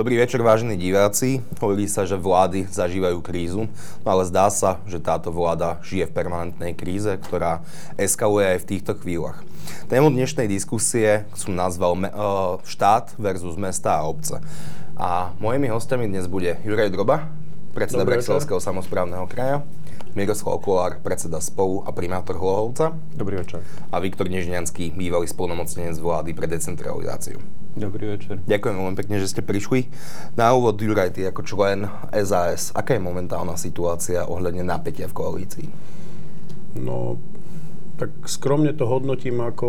Dobrý večer, vážení diváci. Hovorí sa, že vlády zažívajú krízu, no ale zdá sa, že táto vláda žije v permanentnej kríze, ktorá eskaluje aj v týchto chvíľach. Tému dnešnej diskusie som nazval me- štát versus mesta a obce. A mojimi hostiami dnes bude Juraj Droba, predseda Bratislavského samozprávneho kraja, Miroslav Kolár, predseda Spolu a primátor Hlohovca. Dobrý večer. A Viktor Nežňanský, bývalý spolnomocnenec vlády pre decentralizáciu. Dobrý večer. Ďakujem veľmi pekne, že ste prišli. Na úvod, Juraj, ty ako člen SAS, aká je momentálna situácia ohľadne napätia v koalícii? No, tak skromne to hodnotím ako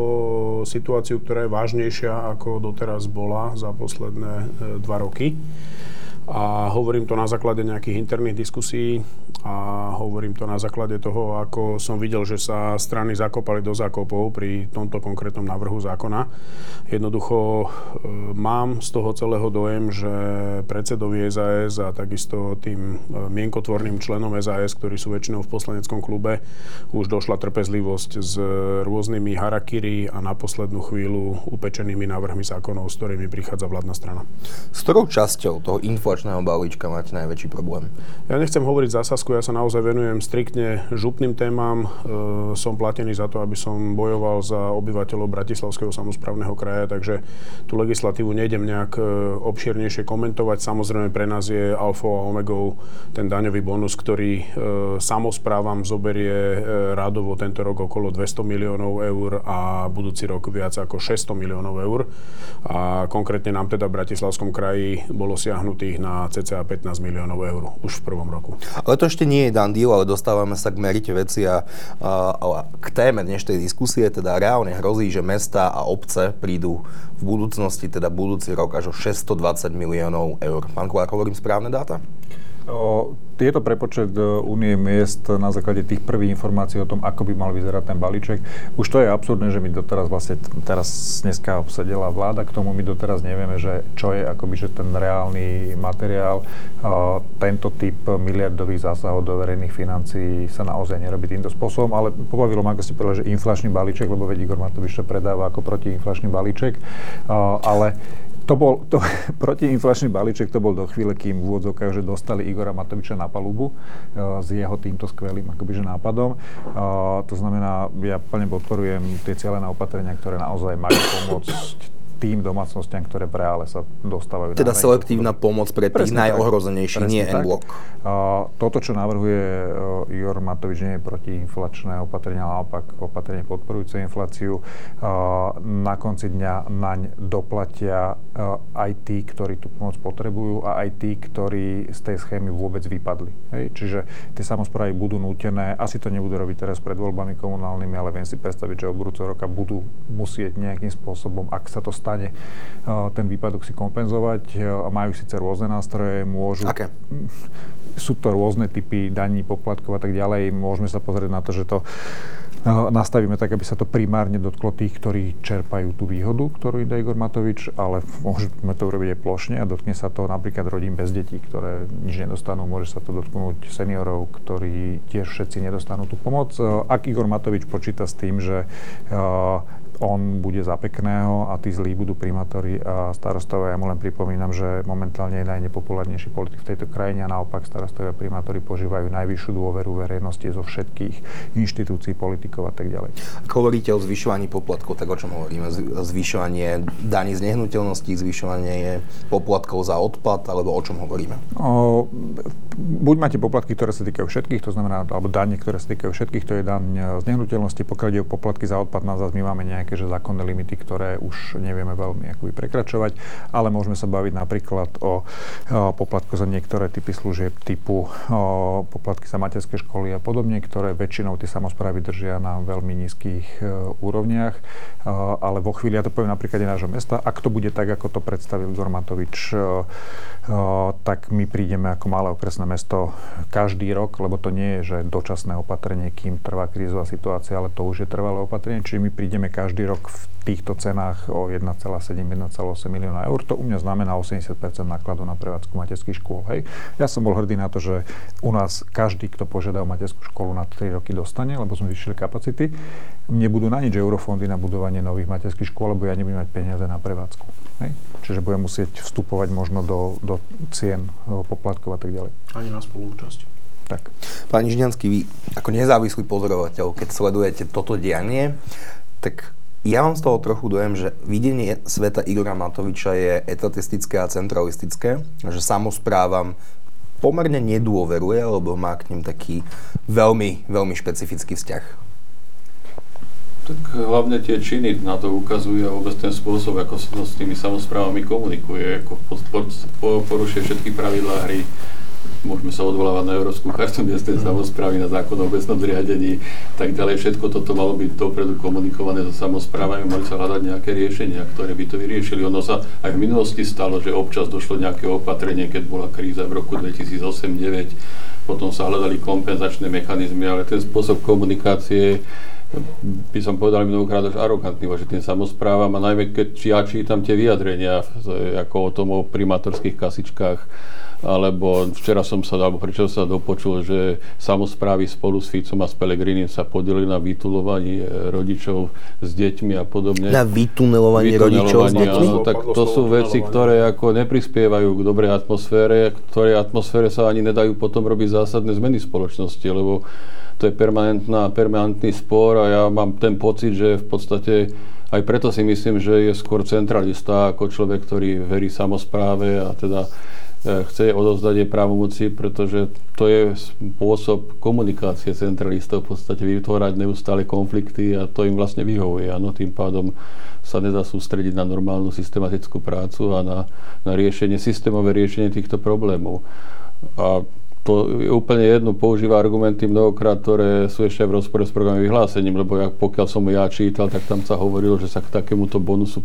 situáciu, ktorá je vážnejšia, ako doteraz bola za posledné e, dva roky a hovorím to na základe nejakých interných diskusí a hovorím to na základe toho, ako som videl, že sa strany zakopali do zákopov pri tomto konkrétnom návrhu zákona. Jednoducho e, mám z toho celého dojem, že predsedovi SAS a takisto tým e, mienkotvorným členom SAS, ktorí sú väčšinou v poslaneckom klube, už došla trpezlivosť s rôznymi harakiri a na poslednú chvíľu upečenými návrhmi zákonov, s ktorými prichádza vládna strana. S ktorou časťou toho info inflačného balíčka máte najväčší problém? Ja nechcem hovoriť za Sasku, ja sa naozaj venujem striktne župným témam. E, som platený za to, aby som bojoval za obyvateľov Bratislavského samozprávneho kraja, takže tú legislatívu nejdem nejak e, obširnejšie komentovať. Samozrejme pre nás je alfa a omegou ten daňový bonus, ktorý e, samozprávam zoberie e, rádovo tento rok okolo 200 miliónov eur a budúci rok viac ako 600 miliónov eur. A konkrétne nám teda v Bratislavskom kraji bolo siahnutých na cca 15 miliónov eur už v prvom roku. Ale to ešte nie je dan deal, ale dostávame sa k merite veci a, a k téme dnešnej diskusie, teda reálne hrozí, že mesta a obce prídu v budúcnosti, teda budúci rok až o 620 miliónov eur. Pán Kolák, hovorím správne dáta? O, tieto prepočet Únie miest na základe tých prvých informácií o tom, ako by mal vyzerať ten balíček, už to je absurdné, že my doteraz vlastne, teraz dneska obsedela vláda, k tomu my doteraz nevieme, že čo je akoby, že ten reálny materiál, o, tento typ miliardových zásahov do verejných financií sa naozaj nerobí týmto spôsobom, ale pobavilo ma, ako ste povedali, že inflačný balíček, lebo veď Igor Matovič to predáva ako protiinflačný balíček, o, ale to bol to, protiinflačný balíček, to bol do chvíle, kým v úvodzovkách, že dostali Igora Matoviča na palubu uh, s jeho týmto skvelým akoby, že nápadom. Uh, to znamená, ja plne podporujem tie cieľené opatrenia, ktoré naozaj majú pomôcť tým domácnostiam, ktoré v reále sa dostávajú. Teda selektívna pomoc pre tých najohrozenejších, nie N-blok. toto, čo navrhuje uh, Igor Matovič, nie je protiinflačné opatrenia, ale naopak opatrenie podporujúce infláciu. Uh, na konci dňa naň doplatia uh, aj tí, ktorí tú pomoc potrebujú a aj tí, ktorí z tej schémy vôbec vypadli. Hej? Čiže tie samozprávy budú nútené, asi to nebudú robiť teraz pred voľbami komunálnymi, ale viem si predstaviť, že od budúceho roka budú musieť nejakým spôsobom, ak sa to stane, stane ten výpadok si kompenzovať. Majú síce rôzne nástroje, môžu... Aké? Sú to rôzne typy daní, poplatkov a tak ďalej. Môžeme sa pozrieť na to, že to nastavíme tak, aby sa to primárne dotklo tých, ktorí čerpajú tú výhodu, ktorú ide Igor Matovič, ale môžeme to urobiť aj plošne a dotkne sa to napríklad rodín bez detí, ktoré nič nedostanú. Môže sa to dotknúť seniorov, ktorí tiež všetci nedostanú tú pomoc. Ak Igor Matovič počíta s tým, že on bude za pekného a tí zlí budú primátori a starostovia. Ja mu len pripomínam, že momentálne je najnepopulárnejší politik v tejto krajine a naopak starostovia a primátori požívajú najvyššiu dôveru verejnosti zo všetkých inštitúcií, politikov a tak ďalej. Ak hovoríte o zvyšovaní poplatkov, tak o čom hovoríme? Zvyšovanie daní z nehnuteľností, zvyšovanie poplatkov za odpad, alebo o čom hovoríme? O, buď máte poplatky, ktoré sa týkajú všetkých, to znamená, alebo dane, ktoré sa týkajú všetkých, to je daň z nehnuteľnosti. Pokiaľ ide o poplatky za odpad, na my máme nejaké nejaké že zákonné limity, ktoré už nevieme veľmi akoby prekračovať, ale môžeme sa baviť napríklad o, o poplatku za niektoré typy služieb typu o, poplatky za materské školy a podobne, ktoré väčšinou tie samozprávy držia na veľmi nízkych e, úrovniach, e, ale vo chvíli, ja to poviem napríklad aj nášho mesta, ak to bude tak, ako to predstavil Igor Matovič, e, tak my prídeme ako malé okresné mesto každý rok, lebo to nie je, že dočasné opatrenie, kým trvá krízová situácia, ale to už je trvalé opatrenie, čiže my prídeme každý každý rok v týchto cenách o 1,7-1,8 milióna eur. To u mňa znamená 80 nákladu na prevádzku materských škôl. Hej. Ja som bol hrdý na to, že u nás každý, kto požiada o materskú školu na 3 roky dostane, lebo sme vyšli kapacity. Mne budú na nič eurofondy na budovanie nových materských škôl, lebo ja nebudem mať peniaze na prevádzku. Hej. Čiže budem musieť vstupovať možno do, do cien poplatkov a tak ďalej. Ani na spolúčasť. Tak. Pán Žiňanský, vy ako nezávislý pozorovateľ, keď sledujete toto dianie, tak ja mám z toho trochu dojem, že videnie sveta Igora Matoviča je etatistické a centralistické, že samozprávam pomerne nedôveruje, lebo má k ním taký veľmi, veľmi špecifický vzťah. Tak hlavne tie činy na to ukazujú a vôbec ten spôsob, ako sa s tými samozprávami komunikuje, ako porušuje všetky pravidlá hry môžeme sa odvolávať na Európsku chartu miestnej samozprávy, na zákon o obecnom zriadení, tak ďalej. Všetko toto malo byť dopredu komunikované so samozprávami, mali sa hľadať nejaké riešenia, ktoré by to vyriešili. Ono sa aj v minulosti stalo, že občas došlo nejaké opatrenie, keď bola kríza v roku 2008-2009, potom sa hľadali kompenzačné mechanizmy, ale ten spôsob komunikácie by som povedal mnohokrát až arogantný voči tým samozprávam a najmä keď ja čítam tie vyjadrenia ako o tom o primátorských kasičkách alebo včera som sa, alebo prečo sa dopočul, že samozprávy spolu s Ficom a s Pelegrinim sa podelili na vytunelovaní e, rodičov s deťmi a podobne. Na vytunelovanie rodičov s deťmi? Áno, tak to sú veci, ktoré ako neprispievajú k dobrej atmosfére, ktoré atmosfére sa ani nedajú potom robiť zásadné zmeny spoločnosti, lebo to je permanentná, permanentný spor a ja mám ten pocit, že v podstate aj preto si myslím, že je skôr centralista ako človek, ktorý verí samozpráve a teda chce odovzdať jej právomoci, pretože to je spôsob komunikácie centralistov, v podstate vytvárať neustále konflikty a to im vlastne vyhovuje. Ano, tým pádom sa nedá sústrediť na normálnu systematickú prácu a na, na riešenie, systémové riešenie týchto problémov. A to je úplne jedno, používa argumenty mnohokrát, ktoré sú ešte v rozpore s programovým vyhlásením, lebo ja, pokiaľ som ja čítal, tak tam sa hovorilo, že sa k takémuto bonusu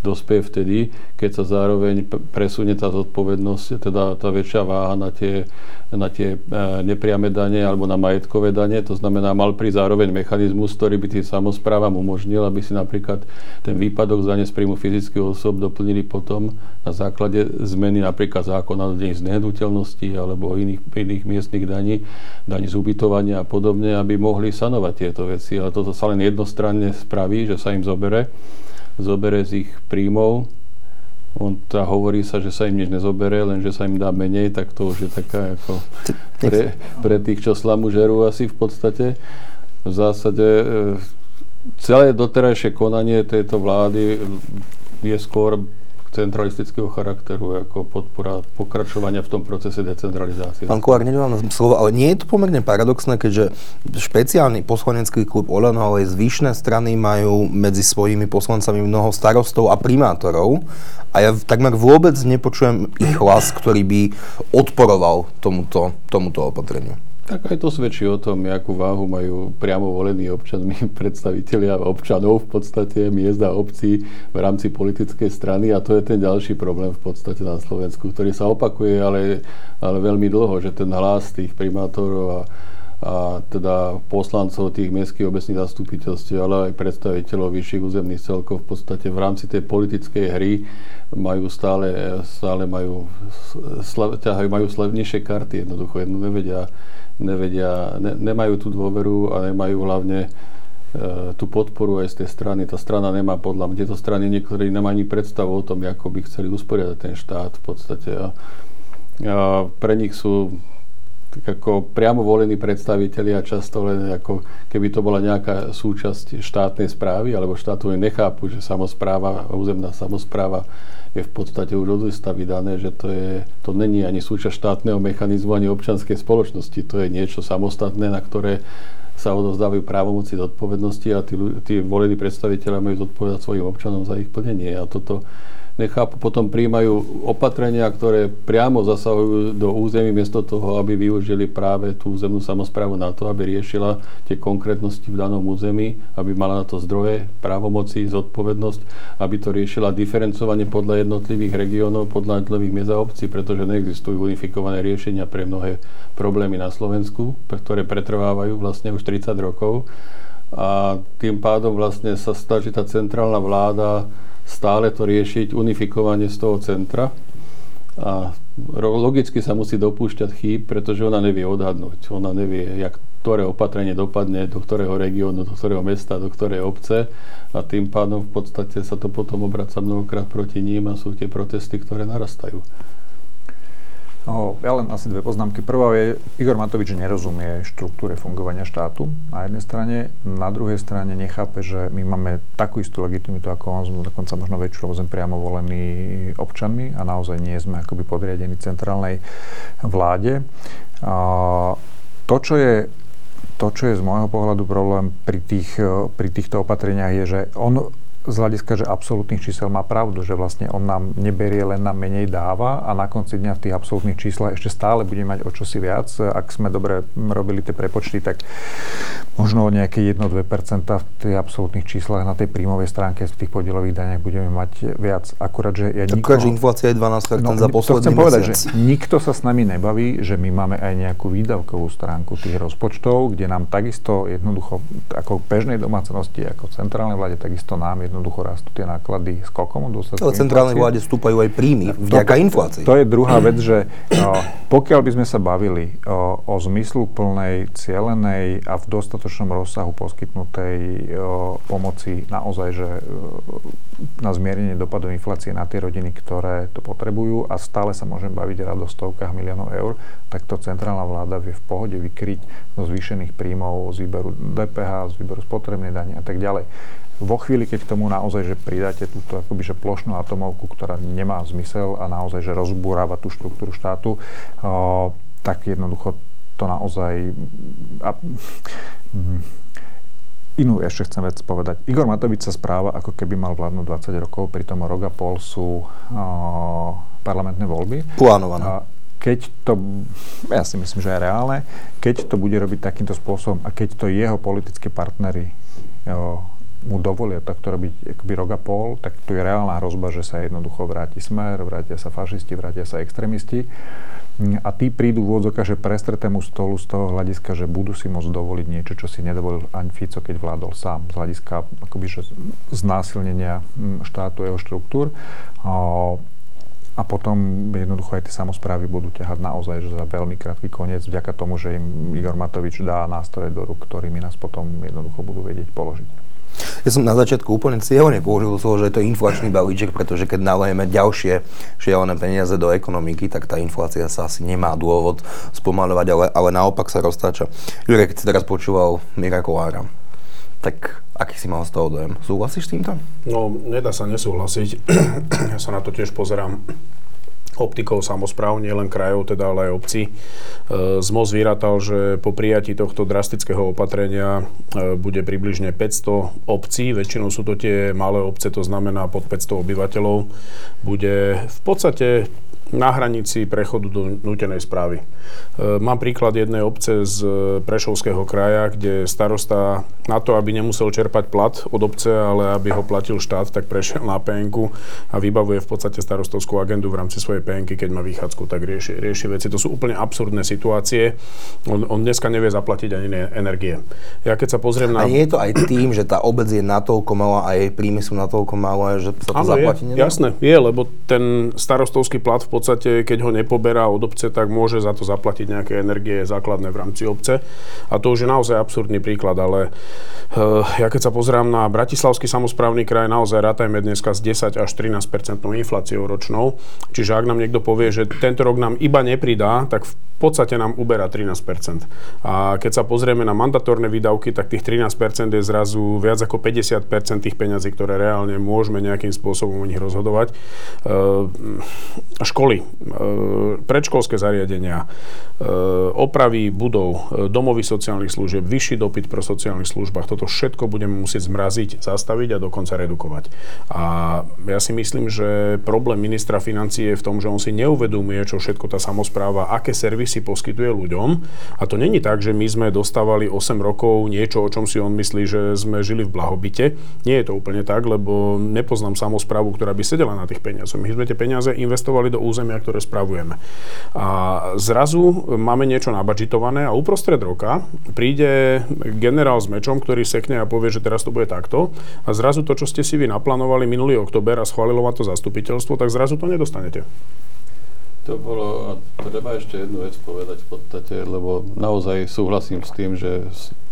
dospeje vtedy, keď sa zároveň presunie tá zodpovednosť, teda tá väčšia váha na tie, na tie e, nepriame dane alebo na majetkové dane. To znamená, mal pri zároveň mechanizmus, ktorý by tým samozprávam umožnil, aby si napríklad ten výpadok z dane z príjmu fyzických osob doplnili potom na základe zmeny napríklad zákona o deň z nehnuteľnosti alebo iných, iných miestnych daní, daní z ubytovania a podobne, aby mohli sanovať tieto veci. Ale toto sa len jednostranne spraví, že sa im zobere zobere z ich príjmov. On tá hovorí sa, že sa im nič nezobere, len že sa im dá menej, tak to už je taká ako pre, pre tých, čo slamu žerú asi v podstate. V zásade e, celé doterajšie konanie tejto vlády je skôr centralistického charakteru, ako podpora pokračovania v tom procese decentralizácie. Pán Kolár, nedám slovo, ale nie je to pomerne paradoxné, keďže špeciálny poslanecký klub Olano, ale aj zvyšné strany majú medzi svojimi poslancami mnoho starostov a primátorov a ja takmer vôbec nepočujem ich hlas, ktorý by odporoval tomuto, tomuto opatreniu. Tak aj to svedčí o tom, akú váhu majú priamo volení občanmi predstavitelia občanov v podstate miest obcí v rámci politickej strany a to je ten ďalší problém v podstate na Slovensku, ktorý sa opakuje, ale, ale veľmi dlho, že ten hlas tých primátorov a, a teda poslancov tých mestských obecných zastupiteľstiev, ale aj predstaviteľov vyšších územných celkov v podstate v rámci tej politickej hry majú stále, stále majú, ťahajú, majú nižšie karty, jednoducho jedno nevedia nevedia, ne, nemajú tú dôveru a nemajú hlavne e, tú podporu aj z tej strany. Tá strana nemá podľa mňa, tieto strany niektorí nemajú ani predstavu o tom, ako by chceli usporiadať ten štát v podstate. A, a pre nich sú tak ako priamo volení predstavitelia často len ako keby to bola nejaká súčasť štátnej správy, alebo štátu nechápu, že samozpráva, územná samozpráva je v podstate už od lista vydané, že to, je, to není ani súčasť štátneho mechanizmu, ani občanskej spoločnosti. To je niečo samostatné, na ktoré sa odozdávajú právomoci zodpovednosti a tí, tí volení predstaviteľe majú zodpovedať svojim občanom za ich plnenie. A toto, nechápu, potom príjmajú opatrenia, ktoré priamo zasahujú do území miesto toho, aby využili práve tú územnú samozprávu na to, aby riešila tie konkrétnosti v danom území, aby mala na to zdroje, právomoci, zodpovednosť, aby to riešila diferencovanie podľa jednotlivých regiónov, podľa jednotlivých miest a obcí, pretože neexistujú unifikované riešenia pre mnohé problémy na Slovensku, ktoré pretrvávajú vlastne už 30 rokov. A tým pádom vlastne sa snaží tá centrálna vláda stále to riešiť unifikovanie z toho centra. A logicky sa musí dopúšťať chýb, pretože ona nevie odhadnúť. Ona nevie, jak, ktoré opatrenie dopadne do ktorého regiónu, do ktorého mesta, do ktorej obce a tým pádom v podstate sa to potom obraca mnohokrát proti ním a sú tie protesty, ktoré narastajú. No, ja len asi dve poznámky. Prvá je, Igor Matovič nerozumie štruktúre fungovania štátu na jednej strane, na druhej strane nechápe, že my máme takú istú legitimitu ako on, sme dokonca možno väčšiu, lebo sme priamo volení občanmi a naozaj nie sme akoby podriadení centrálnej vláde. A to, čo je to, čo je z môjho pohľadu problém pri, tých, pri týchto opatreniach, je, že on z hľadiska, že absolútnych čísel má pravdu, že vlastne on nám neberie, len nám menej dáva a na konci dňa v tých absolútnych číslach ešte stále budeme mať o čosi viac. Ak sme dobre robili tie prepočty, tak možno o nejaké 1-2% v tých absolútnych číslach na tej príjmovej stránke v tých podielových daniach budeme mať viac. Akurát, že ja nikoho... Akurát, že inflácia je 12% no, za posledný chcem povedať, že nikto sa s nami nebaví, že my máme aj nejakú výdavkovú stránku tých rozpočtov, kde nám takisto jednoducho ako bežnej domácnosti, ako centrálnej vláde, takisto nám jednoducho rastú tie náklady skokom. Ale centrálnej vláde stúpajú aj príjmy vďaka inflácii. To je druhá vec, že o, pokiaľ by sme sa bavili o, o zmyslu plnej, cielenej a v dostatočnom rozsahu poskytnutej o, pomoci naozaj, že na zmiernenie dopadov inflácie na tie rodiny, ktoré to potrebujú a stále sa môžem baviť rád o stovkách miliónov eur, tak to centrálna vláda vie v pohode vykryť zo zvýšených príjmov, z výberu DPH, z výberu spotrebnej dane a tak ďalej vo chvíli, keď k tomu naozaj, že pridáte túto akoby, že plošnú atomovku, ktorá nemá zmysel a naozaj, že rozbúráva tú štruktúru štátu, o, tak jednoducho to naozaj... A, mm, inú ešte chcem vec povedať. Igor Matovič sa správa, ako keby mal vládnuť 20 rokov, pritom rok a pol sú o, parlamentné voľby. Plánované. Keď to, ja si myslím, že je reálne, keď to bude robiť takýmto spôsobom a keď to jeho politické partnery mu dovolia takto robiť akoby rok a pol, tak tu je reálna hrozba, že sa jednoducho vráti smer, vrátia sa fašisti, vrátia sa extrémisti a tí prídu v úvodzokách, že prestretému stolu z toho hľadiska, že budú si môcť dovoliť niečo, čo si nedovolil ani Fico, keď vládol sám, z hľadiska akoby, že znásilnenia hm, štátu, jeho štruktúr. A potom jednoducho aj tie samozprávy budú ťahať naozaj že za veľmi krátky koniec, vďaka tomu, že im Igor Matovič dá nástroje do rúk, ktorými nás potom jednoducho budú vedieť položiť. Ja som na začiatku úplne cieľne použil slovo, že je to inflačný balíček, pretože keď nalejeme ďalšie šialené peniaze do ekonomiky, tak tá inflácia sa asi nemá dôvod spomalovať, ale, ale naopak sa roztáča. Jurek, keď si teraz počúval Mira Kolára, tak aký si mal z toho dojem? Súhlasíš s týmto? No, nedá sa nesúhlasiť. ja sa na to tiež pozerám optikou samozpráv, nielen krajov, teda ale aj obcí. E, ZMOS vyratal, že po prijatí tohto drastického opatrenia e, bude približne 500 obcí, väčšinou sú to tie malé obce, to znamená pod 500 obyvateľov, bude v podstate na hranici prechodu do nutenej správy. E, mám príklad jednej obce z Prešovského kraja, kde starosta na to, aby nemusel čerpať plat od obce, ale aby ho platil štát, tak prešiel na PNK a vybavuje v podstate starostovskú agendu v rámci svojej PNK, keď má výchádzku, tak rieši, rieši veci. To sú úplne absurdné situácie. On, on dneska nevie zaplatiť ani energie. Ja keď sa pozriem na... A je to aj tým, že tá obec je natoľko malá a jej príjmy sú natoľko malé, že sa to ano, zaplatí je, Jasné, je, lebo ten starostovský plat v podstate, keď ho nepoberá od obce, tak môže za to zaplatiť nejaké energie základné v rámci obce. A to už je naozaj absurdný príklad, ale uh, ja keď sa pozerám na Bratislavský samozprávny kraj, naozaj rátajme dneska s 10 až 13% infláciou ročnou. Čiže ak nám niekto povie, že tento rok nám iba nepridá, tak v podstate nám uberá 13% A keď sa pozrieme na mandatórne výdavky, tak tých 13% je zrazu viac ako 50% tých peňazí, ktoré reálne môžeme nejakým spôsobom o nich rozhodovať. E, školy, e, predškolské zariadenia, e, opravy budov, domovy sociálnych služieb, vyšší dopyt pro sociálnych službách, toto všetko budeme musieť zmraziť, zastaviť a dokonca redukovať. A ja si myslím, že problém ministra financie je v tom, že on si neuvedomuje, čo všetko tá samozpráva, aké servisy poskytuje ľuďom. A to není tak, že my sme dostávali 8 rokov niečo, o čom si on myslí, že sme žili v blahobite. Nie je to úplne tak, lebo nepoznám samozprávu, ktorá by sedela na tých peniazoch. My sme tie peniaze investovali do územia, ktoré spravujeme. A zrazu máme niečo nabadžitované a uprostred roka príde generál s mečom, ktorý sekne a povie, že teraz to bude takto a zrazu to, čo ste si vy naplánovali minulý október a schválilo vám to zastupiteľstvo, tak zrazu to nedostanete. To bolo, treba ešte jednu vec povedať v podstate, lebo naozaj súhlasím s tým, že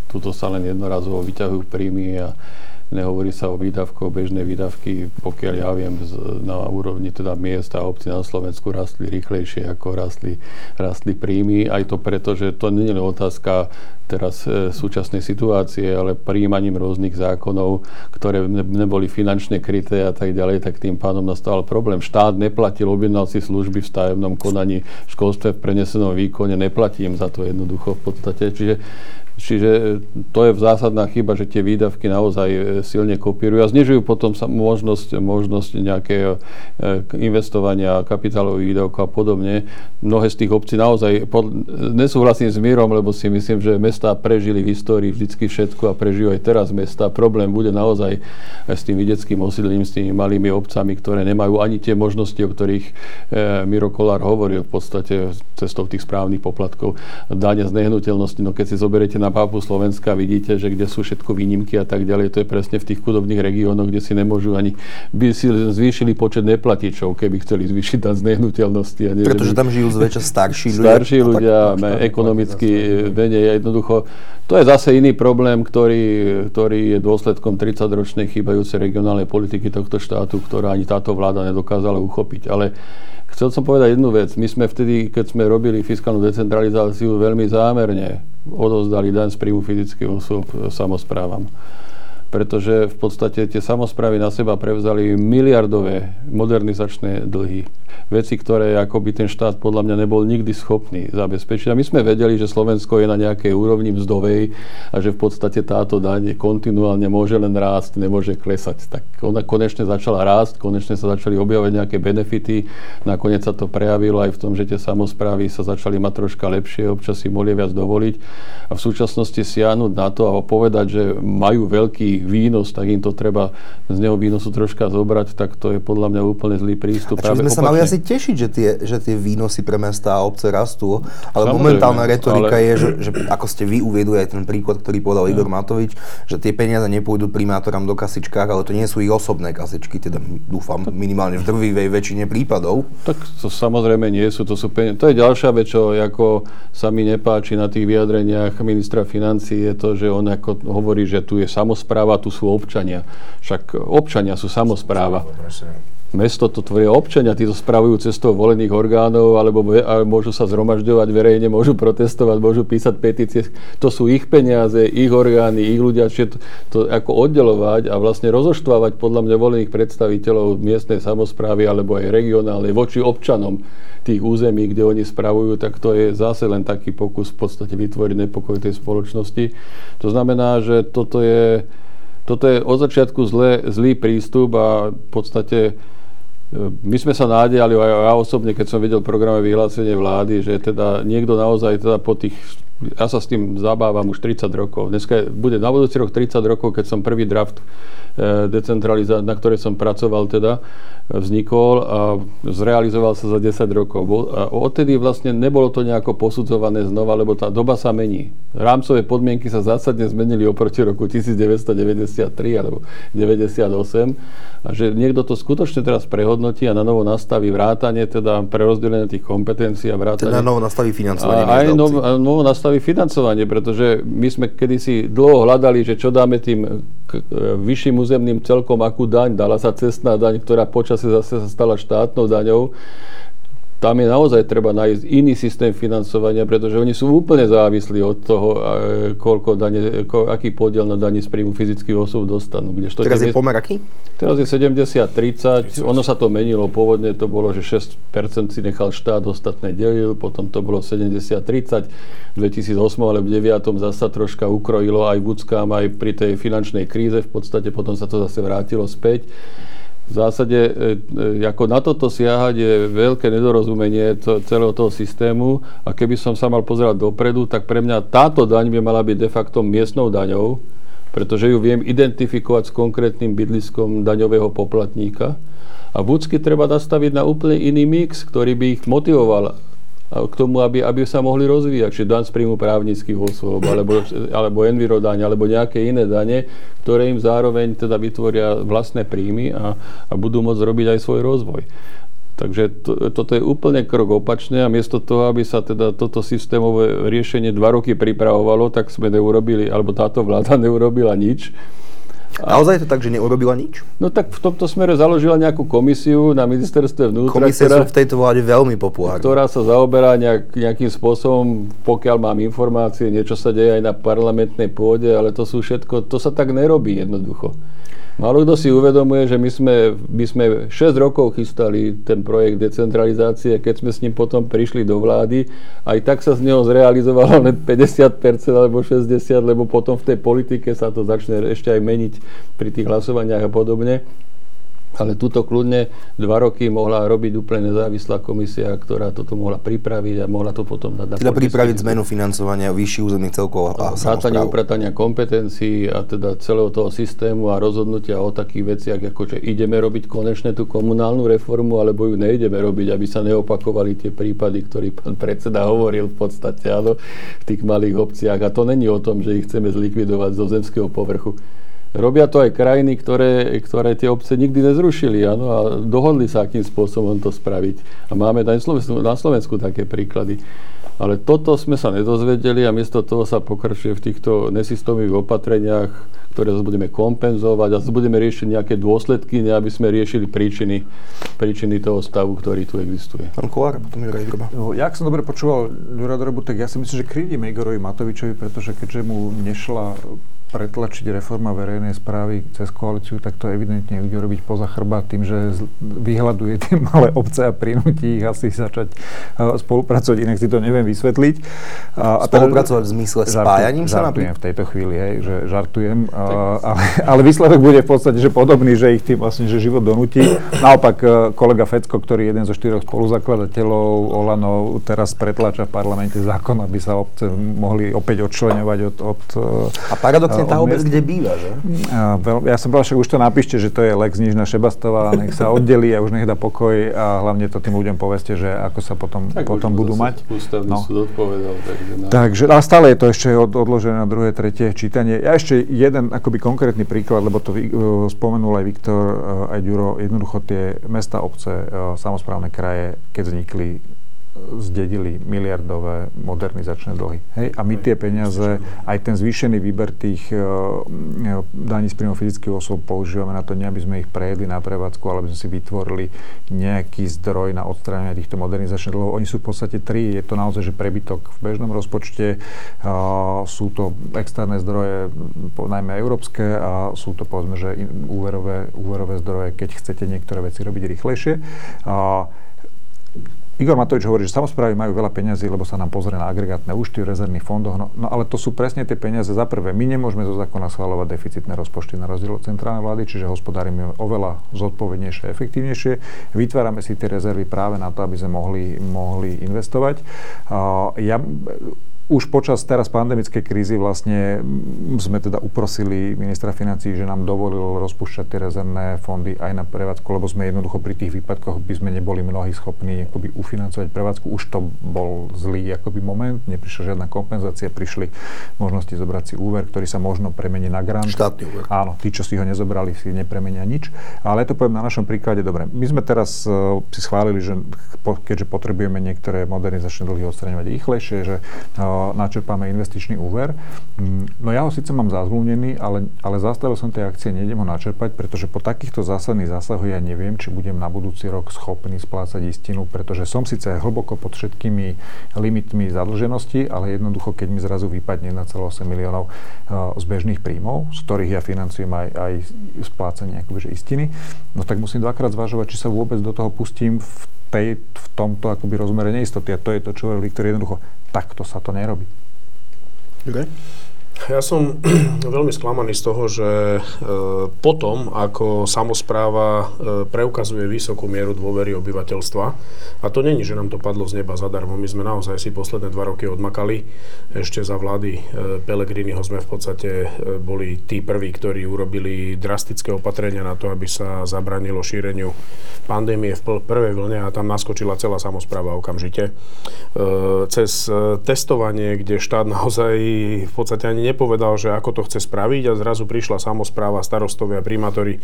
tuto sa len jednorazovo vyťahujú príjmy a Nehovorí sa o výdavkoch, bežné výdavky, pokiaľ ja viem, na úrovni teda miest a obcí na Slovensku rastli rýchlejšie, ako rastli, rastli príjmy. Aj to preto, že to nie je otázka teraz e, súčasnej situácie, ale príjmaním rôznych zákonov, ktoré neboli finančne kryté a tak ďalej, tak tým pádom nastal problém. Štát neplatil, objednal služby v stájomnom konaní, v školstve v prenesenom výkone, neplatím za to jednoducho v podstate. Čiže Čiže e, to je zásadná chyba, že tie výdavky naozaj e, silne kopírujú a znižujú potom možnosť, možnosť nejakého e, investovania kapitálových výdavkov a podobne. Mnohé z tých obcí naozaj, pod, nesúhlasím s Mírom, lebo si myslím, že mestá prežili v histórii vždycky všetko a prežijú aj teraz mesta. Problém bude naozaj aj s tým videckým osídlením, s tými malými obcami, ktoré nemajú ani tie možnosti, o ktorých Miro Kolár hovoril v podstate cestou tých správnych poplatkov, dane z nehnuteľnosti. No keď si zoberiete na na mapu Slovenska vidíte, že kde sú všetko výnimky a tak ďalej, to je presne v tých chudobných regiónoch, kde si nemôžu ani, by si zvýšili počet neplatičov, keby chceli zvýšiť dan z nehnuteľnosti. A neviem, Pretože tam žijú zväčša starší ľudia. Starší ľudia, tak, ekonomicky menej jednoducho. To je zase iný problém, ktorý, ktorý je dôsledkom 30-ročnej chýbajúcej regionálnej politiky tohto štátu, ktorá ani táto vláda nedokázala uchopiť. Ale Chcel som povedať jednu vec. My sme vtedy, keď sme robili fiskálnu decentralizáciu, veľmi zámerne odozdali daň z príjmu fyzických osôb samozprávam pretože v podstate tie samozprávy na seba prevzali miliardové modernizačné dlhy. Veci, ktoré akoby ten štát podľa mňa nebol nikdy schopný zabezpečiť. A my sme vedeli, že Slovensko je na nejakej úrovni mzdovej a že v podstate táto daň kontinuálne môže len rásť, nemôže klesať. Tak ona konečne začala rásť, konečne sa začali objavovať nejaké benefity, nakoniec sa to prejavilo aj v tom, že tie samozprávy sa začali mať troška lepšie, občas si mohli viac dovoliť. A v súčasnosti siahnuť na to a povedať, že majú veľký výnos, tak im to treba z neho výnosu troška zobrať, tak to je podľa mňa úplne zlý prístup. A sme sa mali asi tešiť, že tie, že tie výnosy pre mesta a obce rastú, ale Samozrejme, momentálna retorika ale... je, že, že ako ste vy uviedli aj ten príklad, ktorý povedal ja. Igor Matovič, že tie peniaze nepôjdu primátorom do kasičkách, ale to nie sú ich osobné kasičky, teda dúfam minimálne v drvivej väčšine prípadov. Tak to samozrejme nie sú, to sú peniaze. To je ďalšia vec, čo ako sa mi nepáči na tých vyjadreniach ministra financí, je to, že on ako hovorí, že tu je samozpráva samozpráva, tu sú občania. Však občania sú samozpráva. Mesto to tvoria občania, tí to spravujú cestou volených orgánov, alebo môžu sa zhromažďovať verejne, môžu protestovať, môžu písať petície. To sú ich peniaze, ich orgány, ich ľudia, čiže to, to ako oddelovať a vlastne rozoštvávať podľa mňa volených predstaviteľov miestnej samozprávy alebo aj regionálnej voči občanom tých území, kde oni spravujú, tak to je zase len taký pokus v podstate vytvoriť nepokoj tej spoločnosti. To znamená, že toto je toto je od začiatku zlé, zlý prístup a v podstate e, my sme sa nádejali, aj ja osobne, keď som videl programe vyhlásenie vlády, že teda niekto naozaj teda po tých ja sa s tým zabávam už 30 rokov. Dneska bude na budúci rok 30 rokov, keď som prvý draft e, decentralizácie, na ktorej som pracoval teda, vznikol a zrealizoval sa za 10 rokov. A odtedy vlastne nebolo to nejako posudzované znova, lebo tá doba sa mení. Rámcové podmienky sa zásadne zmenili oproti roku 1993 alebo 98 a že niekto to skutočne teraz prehodnotí a na novo nastaví vrátanie, teda prerozdelenie tých kompetencií a vrátanie. Teda novo nastaví financovanie. A aj novo, novo nastaví financovanie, pretože my sme kedysi dlho hľadali, že čo dáme tým vyšším územným celkom, akú daň, dala sa cestná daň, ktorá počas čase zase sa stala štátnou daňou, tam je naozaj treba nájsť iný systém financovania, pretože oni sú úplne závislí od toho, koľko dane, ko, aký podiel na daní z príjmu fyzických osôb dostanú. Kdežto teraz je pomer aký? Teraz je 70-30, ono sa to menilo, pôvodne to bolo, že 6% si nechal štát, ostatné delil, potom to bolo 70-30, v 2008 ale v 2009 zasa troška ukrojilo aj v aj pri tej finančnej kríze, v podstate potom sa to zase vrátilo späť v zásade e, e, ako na toto siahať je veľké nedorozumenie celého toho systému a keby som sa mal pozerať dopredu, tak pre mňa táto daň by mala byť de facto miestnou daňou pretože ju viem identifikovať s konkrétnym bydliskom daňového poplatníka. A vúcky treba nastaviť na úplne iný mix, ktorý by ich motivoval k tomu, aby, aby sa mohli rozvíjať. Čiže dan z príjmu právnických osôb, alebo, alebo envirodáň, alebo nejaké iné dane, ktoré im zároveň teda vytvoria vlastné príjmy a, a budú môcť robiť aj svoj rozvoj. Takže to, toto je úplne krok opačne a miesto toho, aby sa teda toto systémové riešenie dva roky pripravovalo, tak sme neurobili, alebo táto vláda neurobila nič. Naozaj je to tak, že neurobila nič? No tak v tomto smere založila nejakú komisiu na ministerstve vnútra. Komisie ktorá, sú v tejto vláde veľmi populárne. Ktorá sa zaoberá nejak, nejakým spôsobom, pokiaľ mám informácie, niečo sa deje aj na parlamentnej pôde, ale to sú všetko, to sa tak nerobí jednoducho. Málo kto si uvedomuje, že my sme, my sme 6 rokov chystali ten projekt decentralizácie, keď sme s ním potom prišli do vlády, aj tak sa z neho zrealizovalo len 50% alebo 60%, lebo potom v tej politike sa to začne ešte aj meniť pri tých hlasovaniach a podobne. Ale túto kľudne dva roky mohla robiť úplne nezávislá komisia, ktorá toto mohla pripraviť a mohla to potom dať Teda pripraviť zmenu financovania vyšších územných celkov a Vrátanie upratania kompetencií a teda celého toho systému a rozhodnutia o takých veciach, ako že ideme robiť konečne tú komunálnu reformu, alebo ju nejdeme robiť, aby sa neopakovali tie prípady, ktorý pán predseda hovoril v podstate áno, v tých malých obciach. A to není o tom, že ich chceme zlikvidovať zo zemského povrchu. Robia to aj krajiny, ktoré, ktoré tie obce nikdy nezrušili áno, a dohodli sa, akým spôsobom to spraviť. A máme aj na Slovensku také príklady. Ale toto sme sa nedozvedeli a miesto toho sa pokračuje v týchto nesystémových opatreniach, ktoré zase budeme kompenzovať a zase budeme riešiť nejaké dôsledky, ne aby sme riešili príčiny, príčiny toho stavu, ktorý tu existuje. Pán Kolár, potom Juraj Droba. No, ja, ak som dobre počúval Jura Drobu, tak ja si myslím, že krivdíme Igorovi Matovičovi, pretože keďže mu nešla pretlačiť reforma verejnej správy cez koalíciu, tak to evidentne ide robiť poza chrba tým, že vyhľaduje tie malé obce a prinúti ich asi začať uh, spolupracovať, inak si to neviem vysvetliť. A, spolupracovať v zmysle spájaním žartu, sa Žartujem v tejto chvíli, hej, že žartujem, uh, ale, ale výsledok bude v podstate že podobný, že ich tým vlastne, že život donúti. Naopak uh, kolega Fecko, ktorý je jeden zo štyroch spoluzakladateľov Olano, teraz pretlača v parlamente zákon, aby sa obce mohli opäť odčlenovať od... od a paradox vlastne tá obec, kde býva, že? Ja som povedal, však už to napíšte, že to je Lex Nižná Šebastová, nech sa oddelí a už nech dá pokoj a hlavne to tým ľuďom poveste, že ako sa potom, tak potom budú mať. Ústavný no. súd odpovedal. Takže, no. takže, ale stále je to ešte od, odložené na druhé, tretie čítanie. Ja ešte jeden akoby konkrétny príklad, lebo to uh, spomenul aj Viktor, uh, aj Ďuro, jednoducho tie mesta, obce, uh, samozprávne kraje, keď vznikli zdedili miliardové modernizačné dlhy. Hej? A my tie peniaze, aj ten zvýšený výber tých uh, daní z príjmu fyzických osôb používame na to, nie aby sme ich prejedli na prevádzku, ale aby sme si vytvorili nejaký zdroj na odstránenie týchto modernizačných dlhov. Oni sú v podstate tri. Je to naozaj, že prebytok v bežnom rozpočte, uh, sú to externé zdroje, najmä európske, a sú to povedzme, že úverové, úverové zdroje, keď chcete niektoré veci robiť rýchlejšie. Uh, Igor Matovič hovorí, že samozprávy majú veľa peňazí, lebo sa nám pozrie na agregátne účty v rezervných fondoch. No, no ale to sú presne tie peniaze. Za prvé, my nemôžeme zo zákona schváľovať deficitné rozpočty na rozdiel od centrálnej vlády, čiže hospodárime oveľa zodpovednejšie a efektívnejšie. Vytvárame si tie rezervy práve na to, aby sme mohli, mohli investovať. Uh, ja už počas teraz pandemickej krízy vlastne sme teda uprosili ministra financí, že nám dovolil rozpúšťať tie rezervné fondy aj na prevádzku, lebo sme jednoducho pri tých výpadkoch by sme neboli mnohí schopní akoby ufinancovať prevádzku. Už to bol zlý akoby moment, neprišla žiadna kompenzácia, prišli možnosti zobrať si úver, ktorý sa možno premení na grant. Štátny úver. Áno, tí, čo si ho nezobrali, si nepremenia nič. Ale to poviem na našom príklade, dobre. My sme teraz uh, si schválili, že po, keďže potrebujeme niektoré modernizačné dlhy odstraňovať rýchlejšie, že uh, načerpáme investičný úver. Mm, no ja ho síce mám zazmluvnený, ale, ale zastavil som tie akcie, nejdem ho načerpať, pretože po takýchto zásadných zásahoch ja neviem, či budem na budúci rok schopný splácať istinu, pretože som síce hlboko pod všetkými limitmi zadlženosti, ale jednoducho, keď mi zrazu vypadne 1,8 miliónov uh, z bežných príjmov, z ktorých ja financujem aj, aj splácanie akoby, istiny, no tak musím dvakrát zvažovať, či sa vôbec do toho pustím v tej, v tomto akoby rozmere neistoty. A to je to, čo hovorili, ktorý jednoducho takto sa to nerobí. Okay. Ja som veľmi sklamaný z toho, že e, potom, ako samozpráva e, preukazuje vysokú mieru dôvery obyvateľstva, a to není, že nám to padlo z neba zadarmo, my sme naozaj si posledné dva roky odmakali, ešte za vlády e, Pelegriniho sme v podstate boli tí prví, ktorí urobili drastické opatrenia na to, aby sa zabranilo šíreniu pandémie v prvej vlne a tam naskočila celá samozpráva okamžite. Cez testovanie, kde štát naozaj v podstate ani nepovedal, že ako to chce spraviť a zrazu prišla samozpráva, starostovia, primátori, e,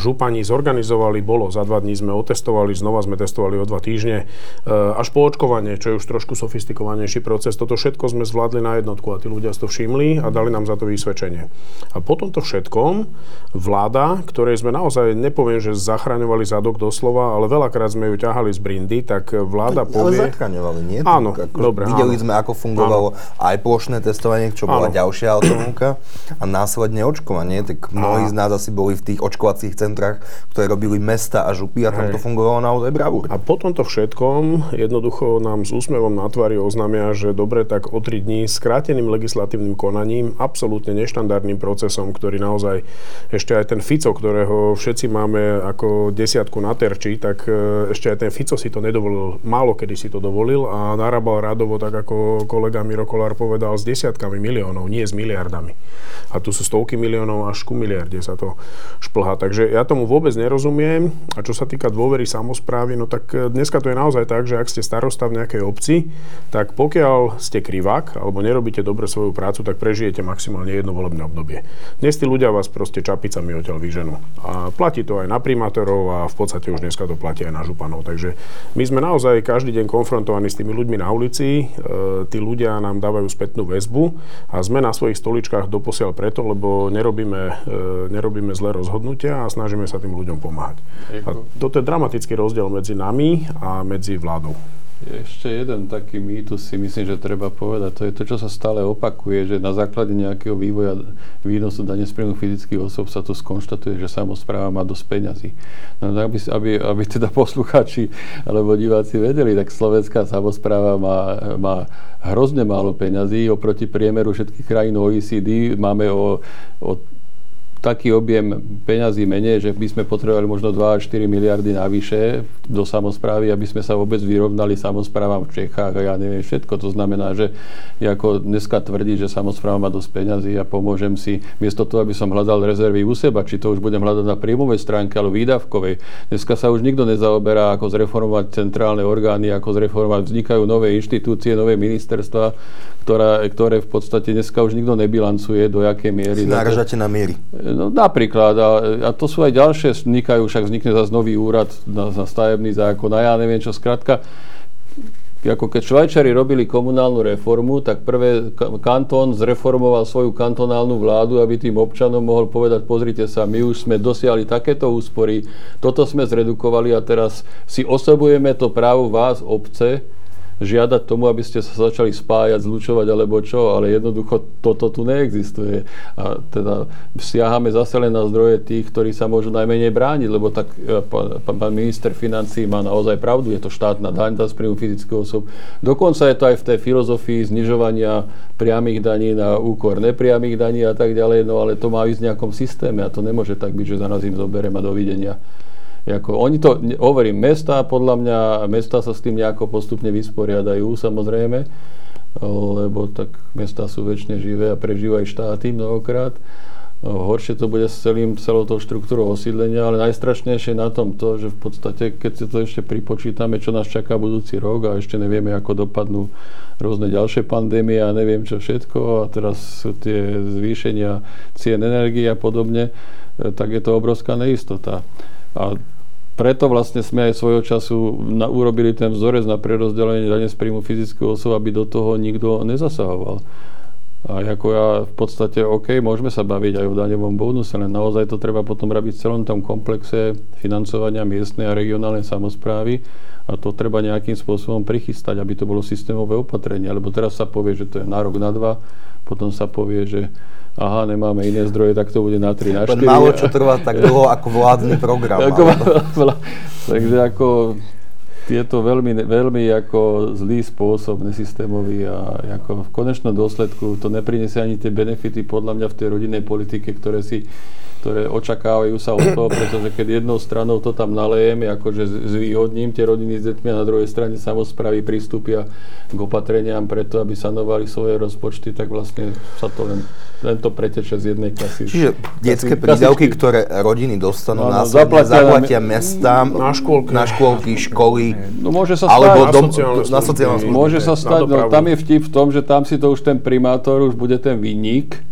župani zorganizovali, bolo, za dva dní sme otestovali, znova sme testovali o dva týždne, e, až po očkovanie, čo je už trošku sofistikovanejší proces. Toto všetko sme zvládli na jednotku a tí ľudia si to všimli a dali nám za to vysvedčenie. A po tomto všetkom vláda, ktorej sme naozaj, nepoviem, že zachraňovali zadok doslova, ale veľakrát sme ju ťahali z brindy, tak vláda povie... Ale zachraňovali, nie? Áno, ako, dobre, Videli áno. sme, ako fungovalo áno. aj plošné testovanie, čo bola ďalšia automovka a následne očkovanie, tak mnohí z nás asi boli v tých očkovacích centrách, ktoré robili mesta a župy a tam to fungovalo naozaj bravúr. A po tomto všetkom jednoducho nám s úsmevom na tvári oznámia, že dobre, tak o 3 dní skráteným legislatívnym konaním, absolútne neštandardným procesom, ktorý naozaj ešte aj ten Fico, ktorého všetci máme ako desiatku na terči, tak e, ešte aj ten Fico si to nedovolil, málo kedy si to dovolil a narábal radovo, tak ako kolega Miro Kolár povedal, s desiatkami miliónov, nie s miliardami. A tu sú stovky miliónov až ku miliarde sa to šplhá. Takže ja tomu vôbec nerozumiem. A čo sa týka dôvery samozprávy, no tak e, dneska to je naozaj tak, že ak ste starosta v nejakej obci, tak pokiaľ ste krivák alebo nerobíte dobre svoju prácu, tak prežijete maximálne jedno volebné obdobie. Dnes tí ľudia vás proste čapicami odtiaľ vyženú. A platí to aj na primátorov a v podstate už dneska to platí aj na županov. Takže my sme naozaj každý deň konfrontovaní s tými ľuďmi na ulici. E, tí ľudia nám dávajú spätnú väzbu a sme na svojich stoličkách doposiaľ preto, lebo nerobíme, e, nerobíme zlé rozhodnutia a snažíme sa tým ľuďom pomáhať. A toto je dramatický rozdiel medzi nami a medzi vládou. Ešte jeden taký mýtus si myslím, že treba povedať. To je to, čo sa stále opakuje, že na základe nejakého vývoja výnosu dane z príjmu fyzických osob sa tu skonštatuje, že samozpráva má dosť peňazí. No, aby, aby, aby teda poslucháči alebo diváci vedeli, tak slovenská samozpráva má, má hrozne málo peňazí oproti priemeru všetkých krajín OECD. Máme o, o taký objem peňazí menej, že by sme potrebovali možno 2 až 4 miliardy navyše do samozprávy, aby sme sa vôbec vyrovnali samozprávam v Čechách a ja neviem všetko. To znamená, že ako dneska tvrdí, že samozpráva má dosť peňazí a pomôžem si, miesto toho, aby som hľadal rezervy u seba, či to už budem hľadať na príjmovej stránke alebo výdavkovej. Dneska sa už nikto nezaoberá, ako zreformovať centrálne orgány, ako zreformovať, vznikajú nové inštitúcie, nové ministerstva, ktorá, ktoré v podstate dneska už nikto nebilancuje, do jakej miery. Náražate na miery. No napríklad, a, a to sú aj ďalšie, vznikajú, však vznikne zase nový úrad na, na stavebný zákon a ja neviem čo, skrátka, ako keď Švajčari robili komunálnu reformu, tak prvé kantón zreformoval svoju kantonálnu vládu, aby tým občanom mohol povedať, pozrite sa, my už sme dosiahli takéto úspory, toto sme zredukovali a teraz si osobujeme to právo vás, obce, žiadať tomu, aby ste sa začali spájať, zlučovať alebo čo, ale jednoducho toto tu neexistuje. A teda siahame zase len na zdroje tých, ktorí sa môžu najmenej brániť, lebo tak e, pán, pán minister financí má naozaj pravdu, je to štátna daň z príjmu fyzických osob. Dokonca je to aj v tej filozofii znižovania priamých daní na úkor nepriamých daní a tak ďalej, no ale to má ísť v nejakom systéme a to nemôže tak byť, že za nás im zoberiem a dovidenia. Jako, oni to, hovorím, mesta, podľa mňa, mesta sa s tým nejako postupne vysporiadajú, samozrejme, lebo tak mesta sú väčšine živé a prežívajú štáty mnohokrát. Horšie to bude s celým, celou tou štruktúrou osídlenia, ale najstrašnejšie na tom to, že v podstate, keď si to ešte pripočítame, čo nás čaká budúci rok a ešte nevieme, ako dopadnú rôzne ďalšie pandémie a neviem čo všetko a teraz sú tie zvýšenia cien energie a podobne, tak je to obrovská neistota. A preto vlastne sme aj svojho času na, urobili ten vzorec na prerozdelenie dane z príjmu fyzických osob, aby do toho nikto nezasahoval. A ako ja v podstate, OK, môžeme sa baviť aj o daňovom bonuse, len naozaj to treba potom robiť v celom tom komplexe financovania miestnej a regionálnej samozprávy a to treba nejakým spôsobom prichystať, aby to bolo systémové opatrenie. Lebo teraz sa povie, že to je na rok, na dva, potom sa povie, že aha, nemáme iné zdroje, tak to bude na 3, na 4. Málo čo trvá tak dlho ako vládny program. ako, takže ako je to veľmi, veľmi ako zlý spôsob, nesystémový a ako v konečnom dôsledku to neprinesie ani tie benefity podľa mňa v tej rodinnej politike, ktoré si ktoré očakávajú sa od toho, pretože keď jednou stranou to tam nalejem, akože zvýhodním tie rodiny s deťmi a na druhej strane samozprávy pristúpia k opatreniam preto, aby sanovali svoje rozpočty, tak vlastne sa to len, len to preteče z jednej kasy. Čiže detské prídavky, ktoré rodiny dostanú, no, no, následne zaplatia mestám na škôlky, na škôlky, školy, no, môže sa stať, alebo dom, na sociálne služby. Môže sa stať, no, tam je vtip v tom, že tam si to už ten primátor už bude ten výnik,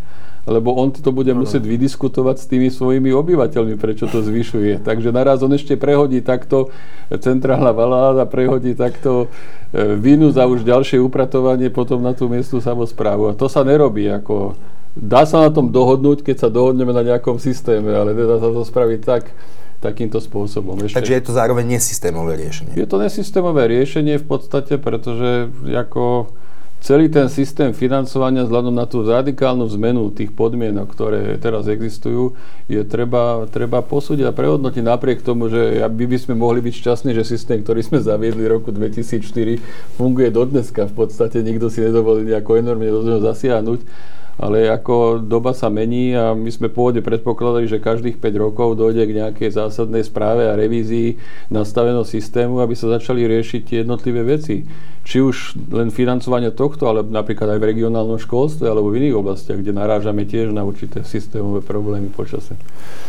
lebo on to bude ano. musieť vydiskutovať s tými svojimi obyvateľmi, prečo to zvyšuje. Takže naraz on ešte prehodí takto centrálna vláda, prehodí takto e, vinu za už ďalšie upratovanie potom na tú miestnú samozprávu. A to sa nerobí ako... Dá sa na tom dohodnúť, keď sa dohodneme na nejakom systéme, ale nedá sa to spraviť tak, takýmto spôsobom. Ešte. Takže je to zároveň nesystémové riešenie. Je to nesystémové riešenie v podstate, pretože ako celý ten systém financovania vzhľadom na tú radikálnu zmenu tých podmienok, ktoré teraz existujú, je treba, treba posúdiť a prehodnotiť napriek tomu, že by, by sme mohli byť šťastní, že systém, ktorý sme zaviedli v roku 2004, funguje dodneska. V podstate nikto si nedovolí nejako enormne do zasiahnuť ale ako doba sa mení a my sme pôvodne predpokladali, že každých 5 rokov dojde k nejakej zásadnej správe a revízii nastaveného systému, aby sa začali riešiť tie jednotlivé veci či už len financovanie tohto, ale napríklad aj v regionálnom školstve alebo v iných oblastiach, kde narážame tiež na určité systémové problémy počasie.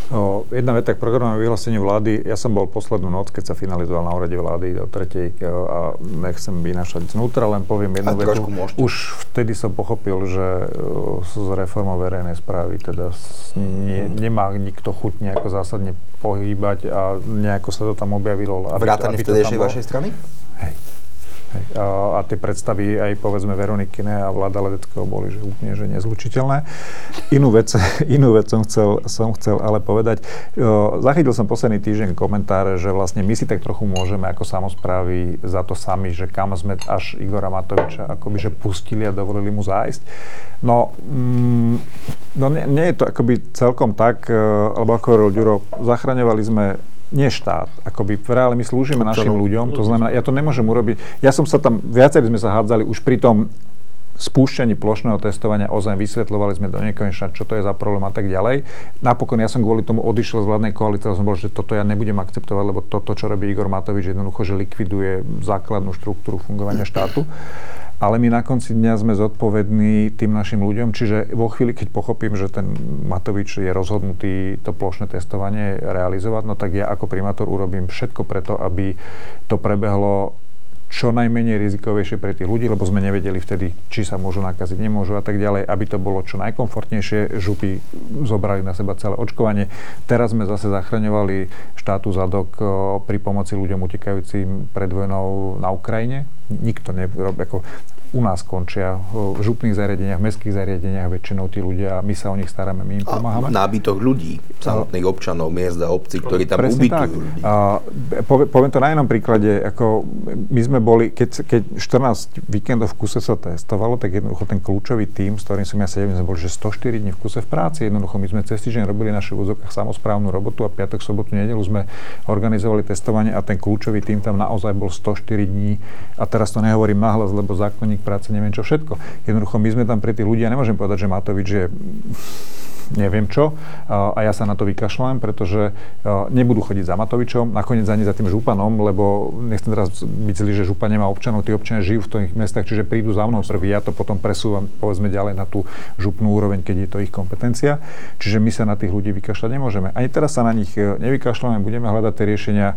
No, jedna veta k programovému vyhláseniu vlády. Ja som bol poslednú noc, keď sa finalizoval na úrade vlády do tretej e, a nechcem vynášať znútra, len poviem jednu vetu. Už vtedy som pochopil, že e, s reformou verejnej správy teda nie, nemá nikto chuť nejako zásadne pohýbať a nejako sa to tam objavilo. Vrátane vtedejšej vašej strany? Hej. A, a tie predstavy aj povedzme Veronikine a vláda Ledeckého boli že úplne že nezlučiteľné. Inú vec, inú vec som, chcel, som chcel ale povedať. Zachytil som posledný týždeň komentáre, že vlastne my si tak trochu môžeme ako samozprávy za to sami, že kam sme až Igora Matoviča akoby že pustili a dovolili mu zájsť. No, mm, no nie, nie je to akoby celkom tak, e, alebo ako hovoril Ďuro, zachraňovali sme nie štát. Akoby v reále my slúžime našim ľuďom, to znamená, ja to nemôžem urobiť. Ja som sa tam, viacerí sme sa hádzali už pri tom spúšťaní plošného testovania ozaj vysvetľovali sme do nekonečna, čo to je za problém a tak ďalej. Napokon ja som kvôli tomu odišiel z vládnej koalície, som bol, že toto ja nebudem akceptovať, lebo toto, čo robí Igor Matovič, jednoducho, že likviduje základnú štruktúru fungovania štátu ale my na konci dňa sme zodpovední tým našim ľuďom, čiže vo chvíli, keď pochopím, že ten Matovič je rozhodnutý to plošné testovanie realizovať, no tak ja ako primátor urobím všetko preto, aby to prebehlo čo najmenej rizikovejšie pre tých ľudí, lebo sme nevedeli vtedy, či sa môžu nakaziť, nemôžu a tak ďalej, aby to bolo čo najkomfortnejšie. Župy zobrali na seba celé očkovanie. Teraz sme zase zachraňovali štátu zadok pri pomoci ľuďom utekajúcim pred vojnou na Ukrajine. Nikto nerob, ako u nás končia v župných zariadeniach, v mestských zariadeniach väčšinou tí ľudia, my sa o nich staráme, my im pomáhame. A nábytok ľudí, samotných občanov, miest a obcí, ktorí tam Presne ubytujú tak. ľudí. A, poviem to na jednom príklade, ako my sme boli, keď, keď 14 víkendov v kuse sa testovalo, tak jednoducho ten kľúčový tým, s ktorým som ja sedel, sme boli, že 104 dní v kuse v práci, jednoducho my sme cez týždeň robili naše úzokách samozprávnu robotu a piatok, sobotu, nedelu sme organizovali testovanie a ten kľúčový tým tam naozaj bol 104 dní a teraz to nehovorím nahlas, lebo zákonník práce, neviem čo všetko. Jednoducho my sme tam pre tých ľudí, ja nemôžem povedať, že Matovič je neviem čo a ja sa na to vykašľam, pretože nebudú chodiť za Matovičom, nakoniec ani za tým županom, lebo nechcem teraz byť zlý, že župa nemá občanov, tí občania žijú v tých mestách, čiže prídu za mnou prvý, ja to potom presúvam povedzme ďalej na tú župnú úroveň, keď je to ich kompetencia. Čiže my sa na tých ľudí vykašľať nemôžeme. Ani teraz sa na nich e, nevykašľame, budeme hľadať tie riešenia. E,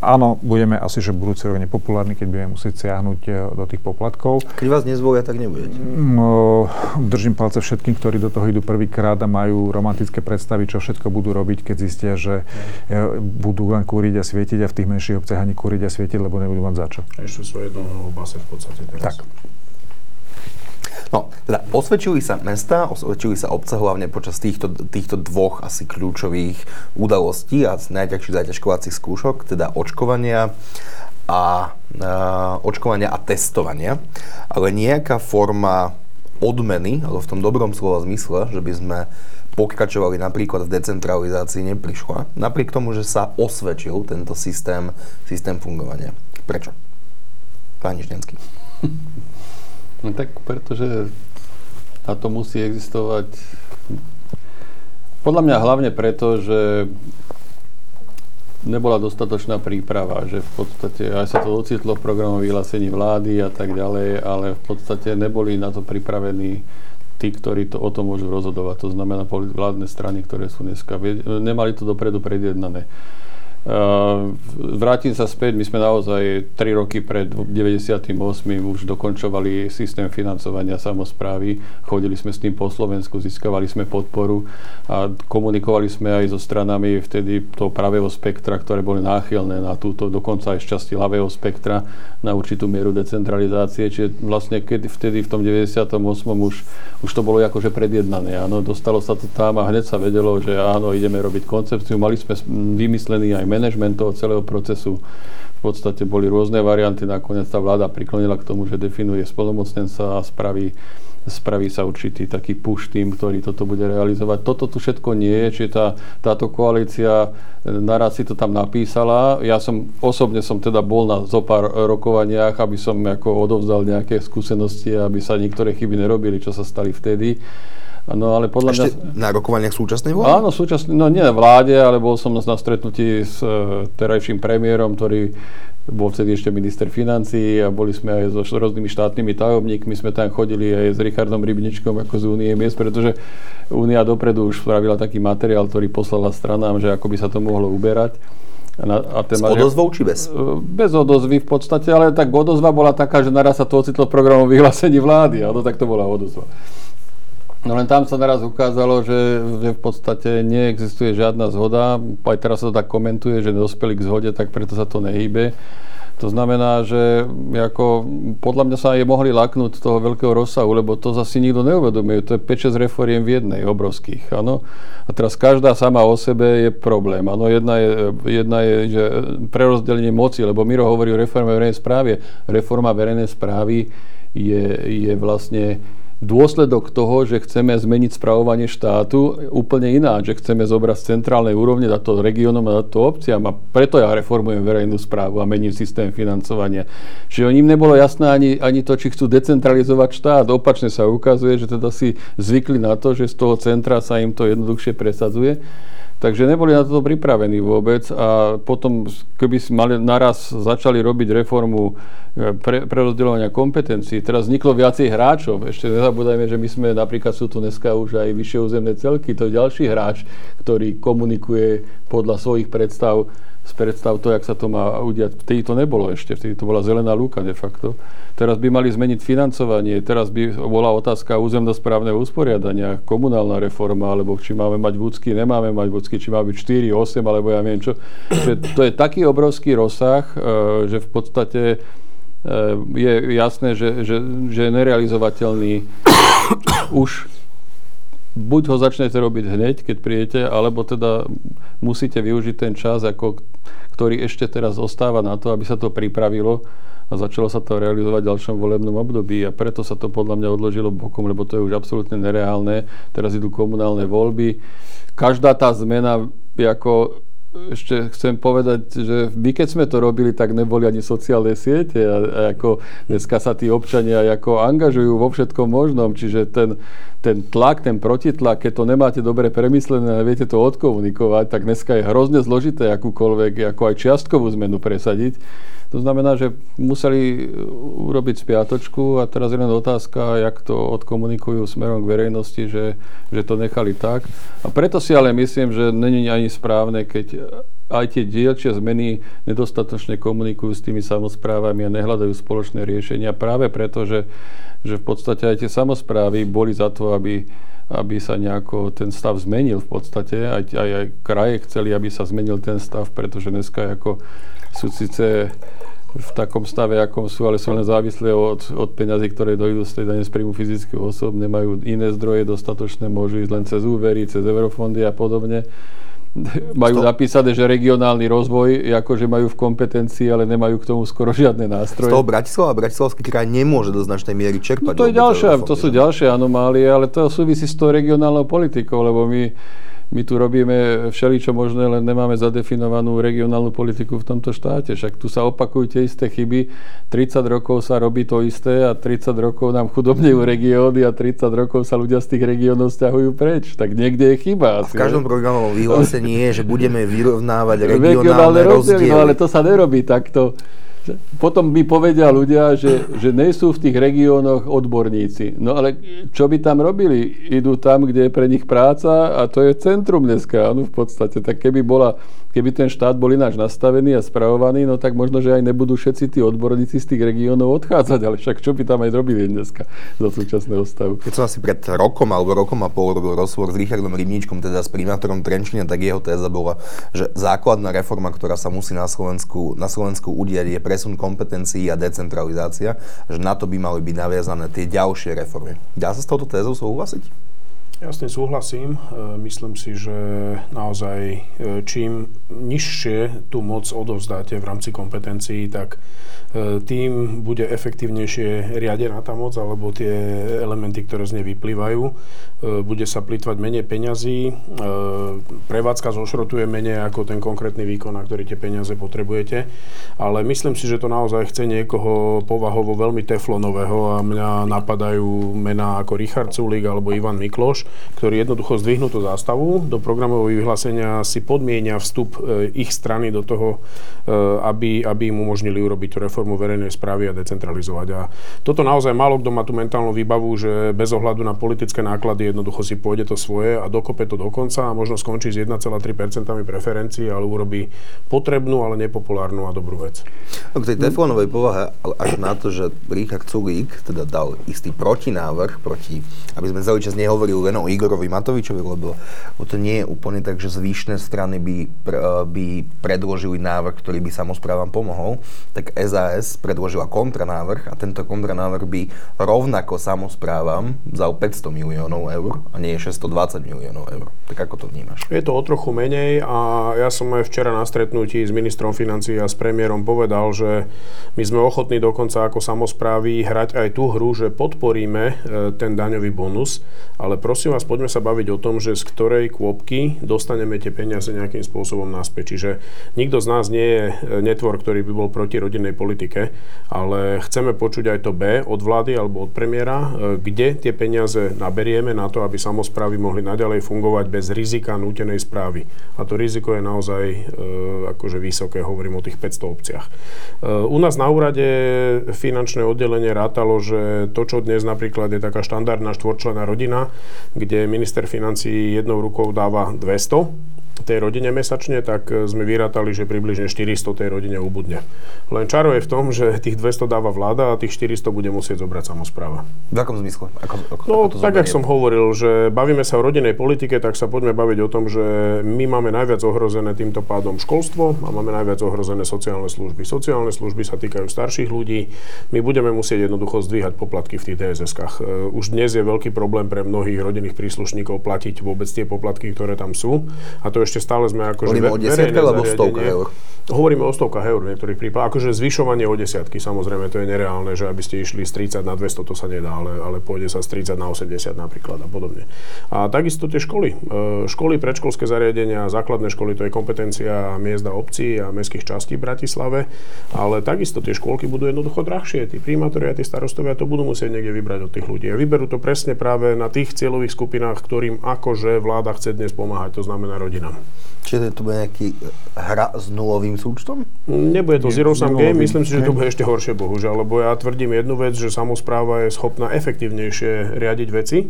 áno, budeme asi, že budúci rok nepopulárni, keď budeme musieť siahnuť e, do tých poplatkov. Keď vás nezvolia, tak nebudete. No, držím palce všetkým, ktorí do toho idú prvýkrát a majú majú romantické predstavy, čo všetko budú robiť, keď zistia, že e, budú len kúriť a svietiť a v tých menších obciach ani kúriť a svietiť, lebo nebudú mať za čo. Ešte sú jednou base v podstate teraz. Tak. No, teda osvedčili sa mesta, osvedčili sa obce hlavne počas týchto, týchto dvoch asi kľúčových udalostí a z najťažších zaťažkovacích skúšok, teda očkovania a, a očkovania a testovania, ale nejaká forma odmeny, ale v tom dobrom slova zmysle, že by sme pokračovali napríklad v decentralizácii, neprišla. Napriek tomu, že sa osvedčil tento systém, systém fungovania. Prečo? Pán Ždenský. No tak pretože na to musí existovať podľa mňa hlavne preto, že nebola dostatočná príprava, že v podstate aj sa to ocitlo v programovom vyhlásení vlády a tak ďalej, ale v podstate neboli na to pripravení tí, ktorí to, o tom môžu rozhodovať. To znamená vládne strany, ktoré sú dneska, nemali to dopredu predjednané. Uh, vrátim sa späť, my sme naozaj 3 roky pred 98. už dokončovali systém financovania samozprávy, chodili sme s tým po Slovensku, získavali sme podporu a komunikovali sme aj so stranami vtedy toho pravého spektra, ktoré boli náchylné na túto, dokonca aj z časti ľavého spektra na určitú mieru decentralizácie, čiže vlastne keď vtedy v tom 98. už, už to bolo akože predjednané, áno, dostalo sa to tam a hneď sa vedelo, že áno, ideme robiť koncepciu, mali sme vymyslený aj toho celého procesu. V podstate boli rôzne varianty, nakoniec tá vláda priklonila k tomu, že definuje spolomocnenca a spraví, spraví sa určitý taký push tým, ktorý toto bude realizovať. Toto tu všetko nie je, čiže tá, táto koalícia naraz si to tam napísala. Ja som osobne som teda bol na zopár rokovaniach, aby som ako odovzdal nejaké skúsenosti, aby sa niektoré chyby nerobili, čo sa stali vtedy. No ale podľa Ešte mňa... na rokovaniach súčasnej vlády? Áno, súčasný, no nie na vláde, ale bol som na stretnutí s uh, terajším premiérom, ktorý bol vtedy ešte minister financí a boli sme aj so rôznymi štátnymi tajomníkmi, sme tam chodili aj s Richardom Rybničkom ako z Únie miest, pretože Únia dopredu už spravila taký materiál, ktorý poslala stranám, že ako by sa to mohlo uberať. A, a ten S odozvou či bez? E, bez odozvy v podstate, ale tak odozva bola taká, že naraz sa to ocitlo v programu vyhlásení vlády, ale tak to bola odozva. No len tam sa naraz ukázalo, že, v podstate neexistuje žiadna zhoda. Aj teraz sa to tak komentuje, že dospeli k zhode, tak preto sa to nehýbe. To znamená, že ako, podľa mňa sa aj mohli laknúť z toho veľkého rozsahu, lebo to zase nikto neuvedomuje. To je 5-6 reforiem v jednej, obrovských. Ano? A teraz každá sama o sebe je problém. Ano? Jedna, je, jedna je že prerozdelenie moci, lebo Miro hovorí o reforme verejnej správy. Reforma verejnej správy je, je vlastne dôsledok toho, že chceme zmeniť spravovanie štátu úplne iná, že chceme zobrať z centrálnej úrovne, dať to regiónom a dať to obciam a preto ja reformujem verejnú správu a mením systém financovania. Čiže ním nebolo jasné ani, ani to, či chcú decentralizovať štát. Opačne sa ukazuje, že teda si zvykli na to, že z toho centra sa im to jednoduchšie presadzuje. Takže neboli na to pripravení vôbec a potom, keby si mali naraz začali robiť reformu e, pre, rozdeľovania kompetencií, teraz vzniklo viacej hráčov. Ešte nezabúdajme, že my sme napríklad sú tu dneska už aj vyššie územné celky, to je ďalší hráč, ktorý komunikuje podľa svojich predstav z predstav to, jak sa to má udiať. Vtedy to nebolo ešte, vtedy to bola zelená lúka de facto. Teraz by mali zmeniť financovanie, teraz by bola otázka územnosprávneho usporiadania, komunálna reforma, alebo či máme mať vúcky, nemáme mať vúcky, či má byť 4, 8, alebo ja neviem čo. To je taký obrovský rozsah, e, že v podstate e, je jasné, že, že, že je nerealizovateľný už buď ho začnete robiť hneď, keď príjete, alebo teda musíte využiť ten čas, ako, ktorý ešte teraz ostáva na to, aby sa to pripravilo a začalo sa to realizovať v ďalšom volebnom období a preto sa to podľa mňa odložilo bokom, lebo to je už absolútne nereálne. Teraz idú komunálne voľby. Každá tá zmena ako ešte chcem povedať, že my keď sme to robili, tak neboli ani sociálne siete a, a ako dneska sa tí občania ako angažujú vo všetkom možnom, čiže ten, ten tlak, ten protitlak, keď to nemáte dobre premyslené a viete to odkomunikovať, tak dneska je hrozne zložité akúkoľvek, ako aj čiastkovú zmenu presadiť. To znamená, že museli urobiť spiatočku a teraz je len otázka, jak to odkomunikujú smerom k verejnosti, že, že to nechali tak. A preto si ale myslím, že není ani správne, keď aj tie dielčie zmeny nedostatočne komunikujú s tými samozprávami a nehľadajú spoločné riešenia práve preto, že, že v podstate aj tie samozprávy boli za to, aby aby sa nejako ten stav zmenil v podstate. Aj, aj, aj kraje chceli, aby sa zmenil ten stav, pretože dneska ako sú síce v takom stave, akom sú, ale sú len závislé od, od peňazí, ktoré dojdú z tej dane z príjmu fyzických osôb, nemajú iné zdroje dostatočné, môžu ísť len cez úvery, cez eurofondy a podobne. majú napísané, že regionálny rozvoj, akože majú v kompetencii, ale nemajú k tomu skoro žiadne nástroje. Z toho Bratislava, Bratislavský kraj nemôže do značnej miery čerpať. No to, je ďalšia, to sú ďalšie anomálie, ale to súvisí s tou regionálnou politikou, lebo my my tu robíme všeličo možné, len nemáme zadefinovanú regionálnu politiku v tomto štáte. Však tu sa opakujú tie isté chyby. 30 rokov sa robí to isté a 30 rokov nám chudobnejú regióny a 30 rokov sa ľudia z tých regiónov stiahujú preč. Tak niekde je chyba. A v každom programovom vyhlásení je, že budeme vyrovnávať regionálne rozdiely. No ale to sa nerobí takto potom mi povedia ľudia, že, že nejsú v tých regiónoch odborníci. No ale čo by tam robili? Idú tam, kde je pre nich práca a to je centrum dneska, áno, v podstate. Tak keby bola keby ten štát bol ináč nastavený a spravovaný, no tak možno, že aj nebudú všetci tí odborníci z tých regiónov odchádzať, ale však čo by tam aj robili dneska za súčasného stavu. Keď som asi pred rokom alebo rokom a pol robil rozhovor s Richardom Rybníčkom, teda s primátorom Trenčína, tak jeho téza bola, že základná reforma, ktorá sa musí na Slovensku, na Slovensku udiať, je presun kompetencií a decentralizácia, že na to by mali byť naviazané tie ďalšie reformy. Dá sa s touto tézou súhlasiť? Ja s tým súhlasím. E, myslím si, že naozaj e, čím nižšie tú moc odovzdáte v rámci kompetencií, tak e, tým bude efektívnejšie riadená tá moc alebo tie elementy, ktoré z nej vyplývajú. Bude sa plýtvať menej peňazí, prevádzka zošrotuje menej ako ten konkrétny výkon, na ktorý tie peniaze potrebujete. Ale myslím si, že to naozaj chce niekoho povahovo veľmi teflonového a mňa napadajú mená ako Richard Sulik alebo Ivan Mikloš, ktorí jednoducho zdvihnú tú zástavu do programového vyhlásenia, si podmienia vstup e, ich strany do toho, e, aby, aby im umožnili urobiť tú reformu verejnej správy a decentralizovať. A toto naozaj málo kto má tú mentálnu výbavu, že bez ohľadu na politické náklady jednoducho si pôjde to svoje a dokope to dokonca a možno skončí s 1,3% preferencií, ale urobí potrebnú, ale nepopulárnu a dobrú vec. No, k tej teflónovej povahe, až na to, že Richard Sulík teda dal istý protinávrh proti, aby sme celý čas nehovorili len o Igorovi Matovičovi, lebo, lebo to nie je úplne tak, že zvyšné strany by, pr, by predložili návrh, ktorý by samozprávam pomohol, tak SAS predložila kontranávrh a tento kontranávrh by rovnako samozprávam vzal 500 miliónov eur a nie 620 miliónov eur. Tak ako to vnímaš? Je to o trochu menej a ja som aj včera na stretnutí s ministrom financií a s premiérom povedal, že my sme ochotní dokonca ako samozprávy hrať aj tú hru, že podporíme e, ten daňový bonus, ale prosím vás, poďme sa baviť o tom, že z ktorej kôpky dostaneme tie peniaze nejakým spôsobom naspäť. Čiže nikto z nás nie je e, netvor, ktorý by bol proti rodinnej politike, ale chceme počuť aj to B od vlády alebo od premiéra, e, kde tie peniaze naberieme na to, aby samozprávy mohli naďalej fungovať bez rizika nútenej správy. A to riziko je naozaj e, akože vysoké, hovorím o tých 500 obciach. U nás na úrade finančné oddelenie rátalo, že to, čo dnes napríklad je taká štandardná štvorčlená rodina, kde minister financí jednou rukou dáva 200 tej rodine mesačne, tak e, sme vyrátali, že približne 400 tej rodine ubudne. Len čaro je v tom, že tých 200 dáva vláda a tých 400 bude musieť zobrať samozpráva. V akom zmysle? Ako, ako, no, ako to tak, ako som hovoril, že bavíme sa o rodinnej politike, tak sa poďme baviť o tom, že my máme najviac ohrozené týmto pádom školstvo a máme najviac ohrozené sociálne služby. Sociálne služby sa týkajú starších ľudí. My budeme musieť jednoducho zdvíhať poplatky v tých DSS-kách. E, už dnes je veľký problém pre mnohých rodinných príslušníkov platiť vôbec tie poplatky, ktoré tam sú. A to ešte stále sme ako Hovoríme o desiatke alebo stovkách eur? Hovoríme o stovkách eur v niektorých prípadoch. Akože zvyšovanie o desiatky, samozrejme, to je nereálne, že aby ste išli z 30 na 200, to sa nedá, ale, ale pôjde sa z 30 na 80 napríklad a podobne. A takisto tie školy. E, školy, predškolské zariadenia, základné školy, to je kompetencia miesta obcí a mestských častí v Bratislave, ale takisto tie škôlky budú jednoducho drahšie. Tí primátori a tí starostovia to budú musieť niekde vybrať od tých ľudí. A vyberú to presne práve na tých cieľových skupinách, ktorým akože vláda chce dnes pomáhať, to znamená rodinám. Čiže to bude nejaký e, hra s nulovým súčtom? Nebude to zero sum game, myslím si, že to bude ešte horšie, bohužiaľ, lebo ja tvrdím jednu vec, že samozpráva je schopná efektívnejšie riadiť veci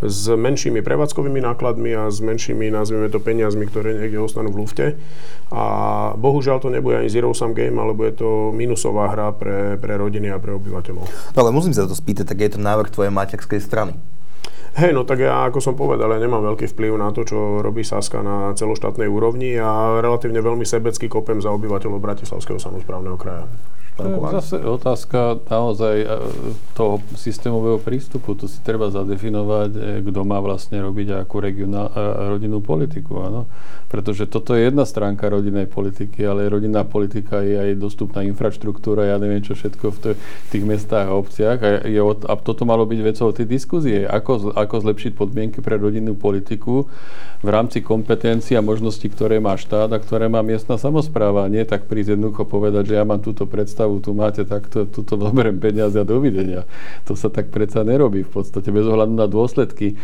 s menšími prevádzkovými nákladmi a s menšími, nazvime to, peniazmi, ktoré niekde ostanú v lufte. A bohužiaľ to nebude ani zero sum game, alebo je to minusová hra pre, pre rodiny a pre obyvateľov. No ale musím sa to spýtať, tak je to návrh tvojej materskej strany? Hej, no tak ja, ako som povedal, ja nemám veľký vplyv na to, čo robí Saska na celoštátnej úrovni a relatívne veľmi sebecky kopem za obyvateľov Bratislavského samozprávneho kraja. Zase otázka naozaj e, toho systémového prístupu. Tu si treba zadefinovať, e, kto má vlastne robiť akú regionál, rodinnú politiku. Áno? Pretože toto je jedna stránka rodinnej politiky, ale rodinná politika je aj dostupná infraštruktúra, ja neviem čo všetko v tých mestách a obciach. A, je, a toto malo byť vecou tej diskuzie. Ako, ako zlepšiť podmienky pre rodinnú politiku v rámci kompetencií a možností, ktoré má štát a ktoré má miestna samozpráva. Nie tak prísť jednoducho povedať, že ja mám túto predstavu, tu máte takto, tuto zoberiem peniaze a dovidenia. To sa tak predsa nerobí v podstate bez ohľadu na dôsledky.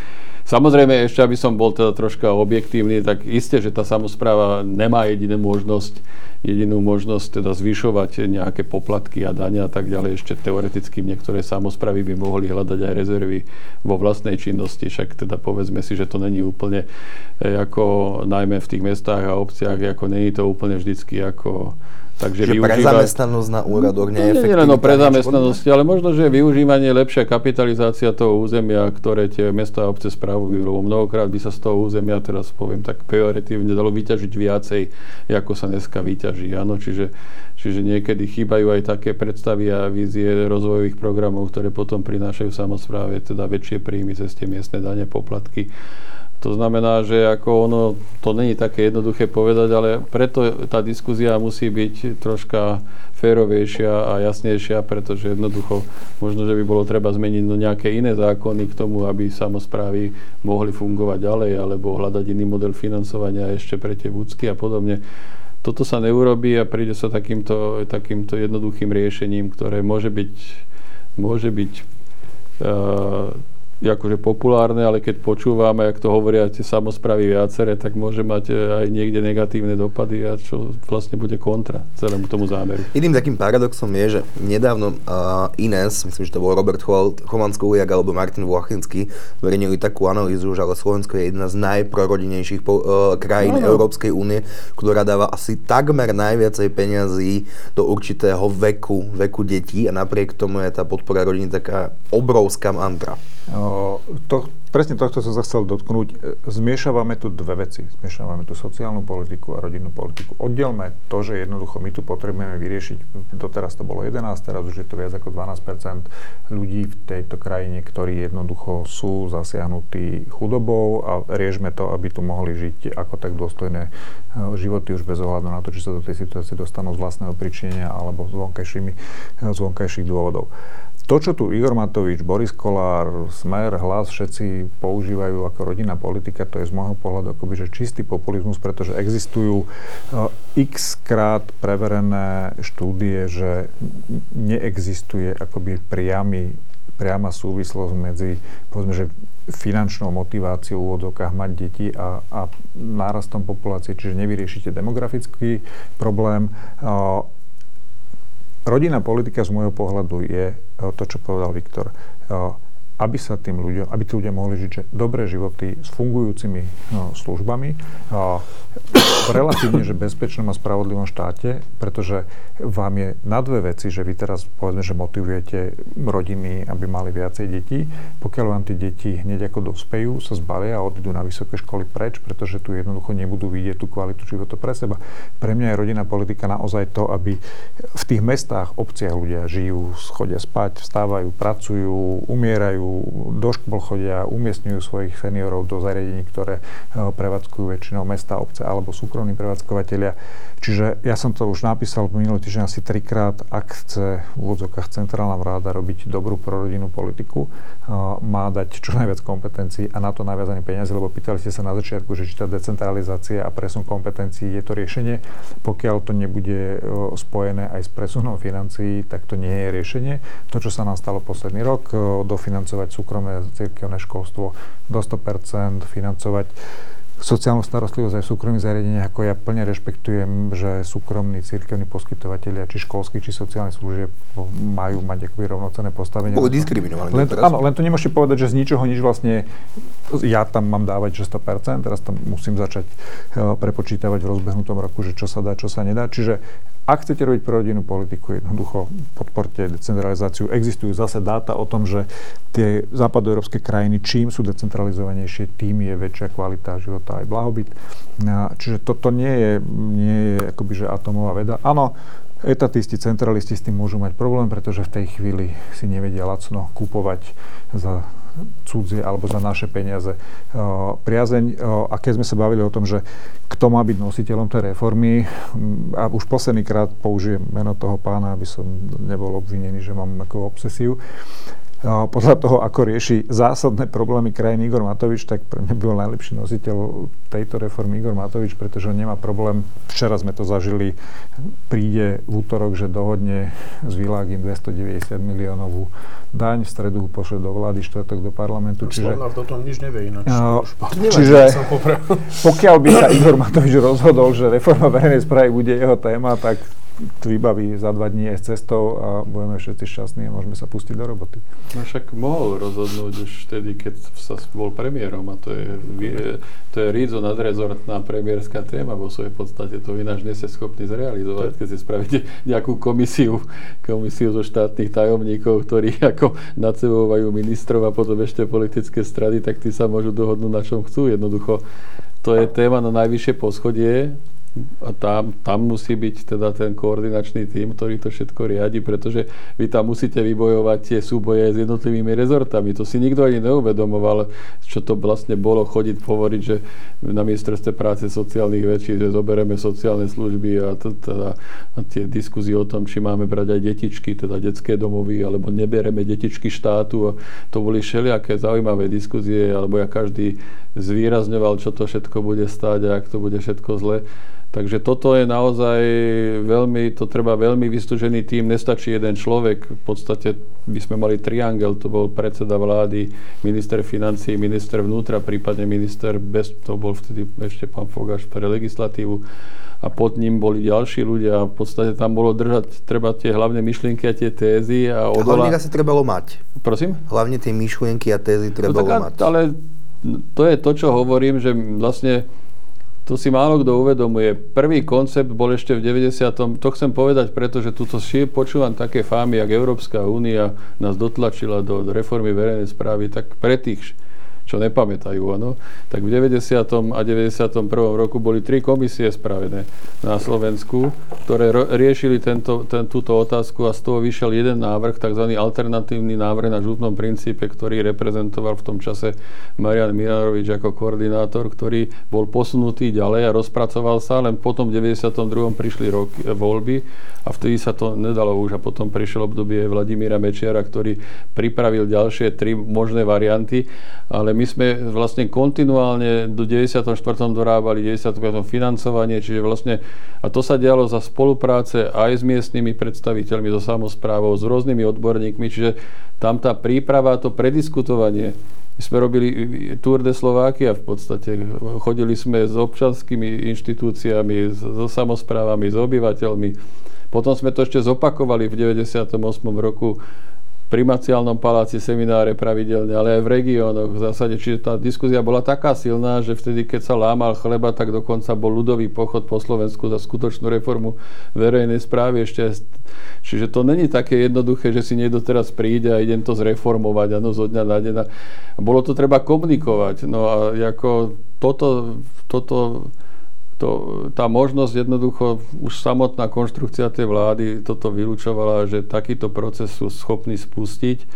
Samozrejme, ešte aby som bol teda troška objektívny, tak isté, že tá samozpráva nemá jedinú možnosť, jedinú možnosť teda zvyšovať nejaké poplatky a dania a tak ďalej. Ešte teoreticky niektoré samozprávy by mohli hľadať aj rezervy vo vlastnej činnosti, však teda povedzme si, že to není úplne eh, ako najmä v tých mestách a obciach, ako není to úplne vždycky ako Takže že využíva... pre zamestnanosť na úradoch nie je Nie len o pre zamestnanosti, ale možno, že využívanie, lepšia kapitalizácia toho územia, ktoré tie mesta a obce správujú, lebo mnohokrát by sa z toho územia, teraz poviem tak pejoritívne, dalo vyťažiť viacej, ako sa dneska vyťaží. Áno, čiže, čiže niekedy chýbajú aj také predstavy a vízie rozvojových programov, ktoré potom prinášajú samozpráve teda väčšie príjmy cez tie miestne dane, poplatky to znamená, že ako ono, to není také jednoduché povedať, ale preto tá diskuzia musí byť troška férovejšia a jasnejšia, pretože jednoducho možno, že by bolo treba zmeniť no nejaké iné zákony k tomu, aby samozprávy mohli fungovať ďalej, alebo hľadať iný model financovania ešte pre tie vúcky a podobne. Toto sa neurobí a príde sa takýmto, takýmto jednoduchým riešením, ktoré môže byť, môže byť uh, je akože populárne, ale keď počúvame, ak to hovoria tie samozpravy viaceré, tak môže mať e, aj niekde negatívne dopady a čo vlastne bude kontra celému tomu zámeru. Iným takým paradoxom je, že nedávno uh, Ines, myslím, že to bol Robert chovansko ujak alebo Martin Vlachinský, zverejnili takú analýzu, že ale Slovensko je jedna z najprorodinejších po, uh, krajín no, no. Európskej únie, ktorá dáva asi takmer najviacej peňazí do určitého veku, veku detí a napriek tomu je tá podpora rodiny taká obrovská mantra. To, presne tohto som sa chcel dotknúť. E, zmiešavame tu dve veci. Zmiešavame tu sociálnu politiku a rodinnú politiku. Oddelme to, že jednoducho my tu potrebujeme vyriešiť, doteraz to bolo 11, teraz už je to viac ako 12% ľudí v tejto krajine, ktorí jednoducho sú zasiahnutí chudobou a riešme to, aby tu mohli žiť ako tak dôstojné e, životy už bez ohľadu na to, či sa do tej situácie dostanú z vlastného príčinenia alebo z z vonkajších dôvodov. To, čo tu Igor Matovič, Boris Kolár, Smer, Hlas, všetci používajú ako rodinná politika, to je z môjho pohľadu akoby, že čistý populizmus, pretože existujú uh, x krát preverené štúdie, že neexistuje akoby priamy, priama súvislosť medzi, povedzme, že finančnou motiváciou v úvodzovkách mať deti a, a nárastom populácie, čiže nevyriešite demografický problém. Uh, rodinná politika z môjho pohľadu je eh, to, čo povedal Viktor. Aby sa tým ľuďom, aby tí ľudia mohli žiť že dobré životy s fungujúcimi no, službami a v relatívne že bezpečnom a spravodlivom štáte, pretože vám je na dve veci, že vy teraz povedzme, že motivujete rodiny, aby mali viacej detí. Pokiaľ vám tie deti hneď ako dospejú, sa zbalia a odídu na vysoké školy preč, pretože tu jednoducho nebudú vidieť tú kvalitu života pre seba. Pre mňa je rodinná politika naozaj to, aby v tých mestách, obciach ľudia žijú, chodia spať, vstávajú, pracujú, umierajú, do škôl chodia, umiestňujú svojich seniorov do zariadení, ktoré eh, prevádzkujú väčšinou mesta, obce alebo súkromní prevádzkovateľia. Čiže ja som to už napísal minulý týždeň asi trikrát, ak chce v úvodzokách centrálna vláda robiť dobrú prorodinnú politiku, eh, má dať čo najviac kompetencií a na to naviazané peniaze, lebo pýtali ste sa na začiatku, že či tá decentralizácia a presun kompetencií je to riešenie. Pokiaľ to nebude eh, spojené aj s presunom financií, tak to nie je riešenie. To, čo sa nám stalo posledný rok, dofinancovať súkromné cirkevné školstvo do 100%, financovať sociálnu starostlivosť aj v súkromných zariadeniach, ako ja plne rešpektujem, že súkromní cirkevní poskytovateľia, či školských, či sociálnych služieb majú mať akoby rovnocenné postavenie. Boli diskriminovaní. Len, áno, len to nemôžete povedať, že z ničoho nič vlastne ja tam mám dávať, že 100%, teraz tam musím začať uh, prepočítavať v rozbehnutom roku, že čo sa dá, čo sa nedá. Čiže ak chcete robiť rodinnú politiku, jednoducho podporte decentralizáciu. Existujú zase dáta o tom, že tie západoeurópske krajiny, čím sú decentralizovanejšie, tým je väčšia kvalita života aj blahobyt. Čiže toto nie je, nie je akoby, že atomová veda. Áno, etatisti, centralisti s tým môžu mať problém, pretože v tej chvíli si nevedia lacno kúpovať za cudzie alebo za naše peniaze priazeň. A keď sme sa bavili o tom, že kto má byť nositeľom tej reformy, a už posledný krát použijem meno toho pána, aby som nebol obvinený, že mám ako obsesiu, podľa toho, ako rieši zásadné problémy krajiny Igor Matovič, tak pre mňa bol najlepší nositeľ tejto reformy Igor Matovič, pretože on nemá problém. Včera sme to zažili, príde v útorok, že dohodne z Világin 290 miliónovú daň, v stredu pošle do vlády, štvrtok do parlamentu. Čiže, Slovnár tom nič nevie ináč. Uh, čiže pokiaľ by sa Igor Matovič rozhodol, že reforma verejnej správy bude jeho téma, tak vybaví za dva dní aj s cestou a budeme všetci šťastní a môžeme sa pustiť do roboty. No však mohol rozhodnúť už vtedy, keď sa bol premiérom a to je, to je rídzo nadrezortná premiérska téma vo svojej podstate. To ináč nie ste schopní zrealizovať, keď si spravíte nejakú komisiu, komisiu zo štátnych tajomníkov, ktorí ako nacebovajú ministrov a potom ešte politické strany, tak tí sa môžu dohodnúť na čom chcú. Jednoducho to je téma na najvyššie poschodie a tam, tam musí byť teda ten koordinačný tým, ktorý to všetko riadi, pretože vy tam musíte vybojovať tie súboje s jednotlivými rezortami. To si nikto ani neuvedomoval, čo to vlastne bolo chodiť hovoriť, že na ministerstve práce sociálnych vecí, že zoberieme sociálne služby a, teda, a tie diskuzie o tom, či máme brať aj detičky, teda detské domovy, alebo nebereme detičky štátu. A to boli všelijaké zaujímavé diskuzie, alebo ja každý zvýrazňoval, čo to všetko bude stáť a ak to bude všetko zle. Takže toto je naozaj veľmi, to treba veľmi vystúžený tým, nestačí jeden človek, v podstate by sme mali triangel, to bol predseda vlády, minister financí, minister vnútra, prípadne minister, bez, to bol vtedy ešte pán Fogaš pre legislatívu a pod ním boli ďalší ľudia a v podstate tam bolo držať treba tie hlavné myšlienky a tie tézy a odolá... Hlavne asi trebalo mať. Prosím? Hlavne tie myšlienky a tézy trebalo no, tak, mať. Ale to je to, čo hovorím, že vlastne to si málo kto uvedomuje. Prvý koncept bol ešte v 90. To chcem povedať, pretože tuto si počúvam také fámy, jak Európska únia nás dotlačila do reformy verejnej správy, tak pre tých čo nepamätajú, ano, tak v 90. a 91. roku boli tri komisie spravené na Slovensku, ktoré riešili tento, ten, túto otázku a z toho vyšiel jeden návrh, tzv. alternatívny návrh na žútnom princípe, ktorý reprezentoval v tom čase Marian Mirarovič ako koordinátor, ktorý bol posunutý ďalej a rozpracoval sa, len potom v 92. prišli roky, voľby a vtedy sa to nedalo už a potom prišiel obdobie Vladimíra Mečiara, ktorý pripravil ďalšie tri možné varianty, ale my sme vlastne kontinuálne do 94. dorábali 95. financovanie, čiže vlastne, a to sa dialo za spolupráce aj s miestnymi predstaviteľmi, so samozprávou, s rôznymi odborníkmi, čiže tam tá príprava, to prediskutovanie, my sme robili Tour de Slovakia v podstate. Chodili sme s občanskými inštitúciami, so samozprávami, s obyvateľmi potom sme to ešte zopakovali v 98. roku pri Maciálnom paláci semináre pravidelne, ale aj v regiónoch v zásade. Čiže tá diskusia bola taká silná, že vtedy, keď sa lámal chleba, tak dokonca bol ľudový pochod po Slovensku za skutočnú reformu verejnej správy ešte. Čiže to není také jednoduché, že si niekto teraz príde a idem to zreformovať, ano, zo dňa na deň. Bolo to treba komunikovať. No a ako toto, toto to, tá možnosť jednoducho, už samotná konštrukcia tej vlády toto vylúčovala, že takýto proces sú schopní spustiť.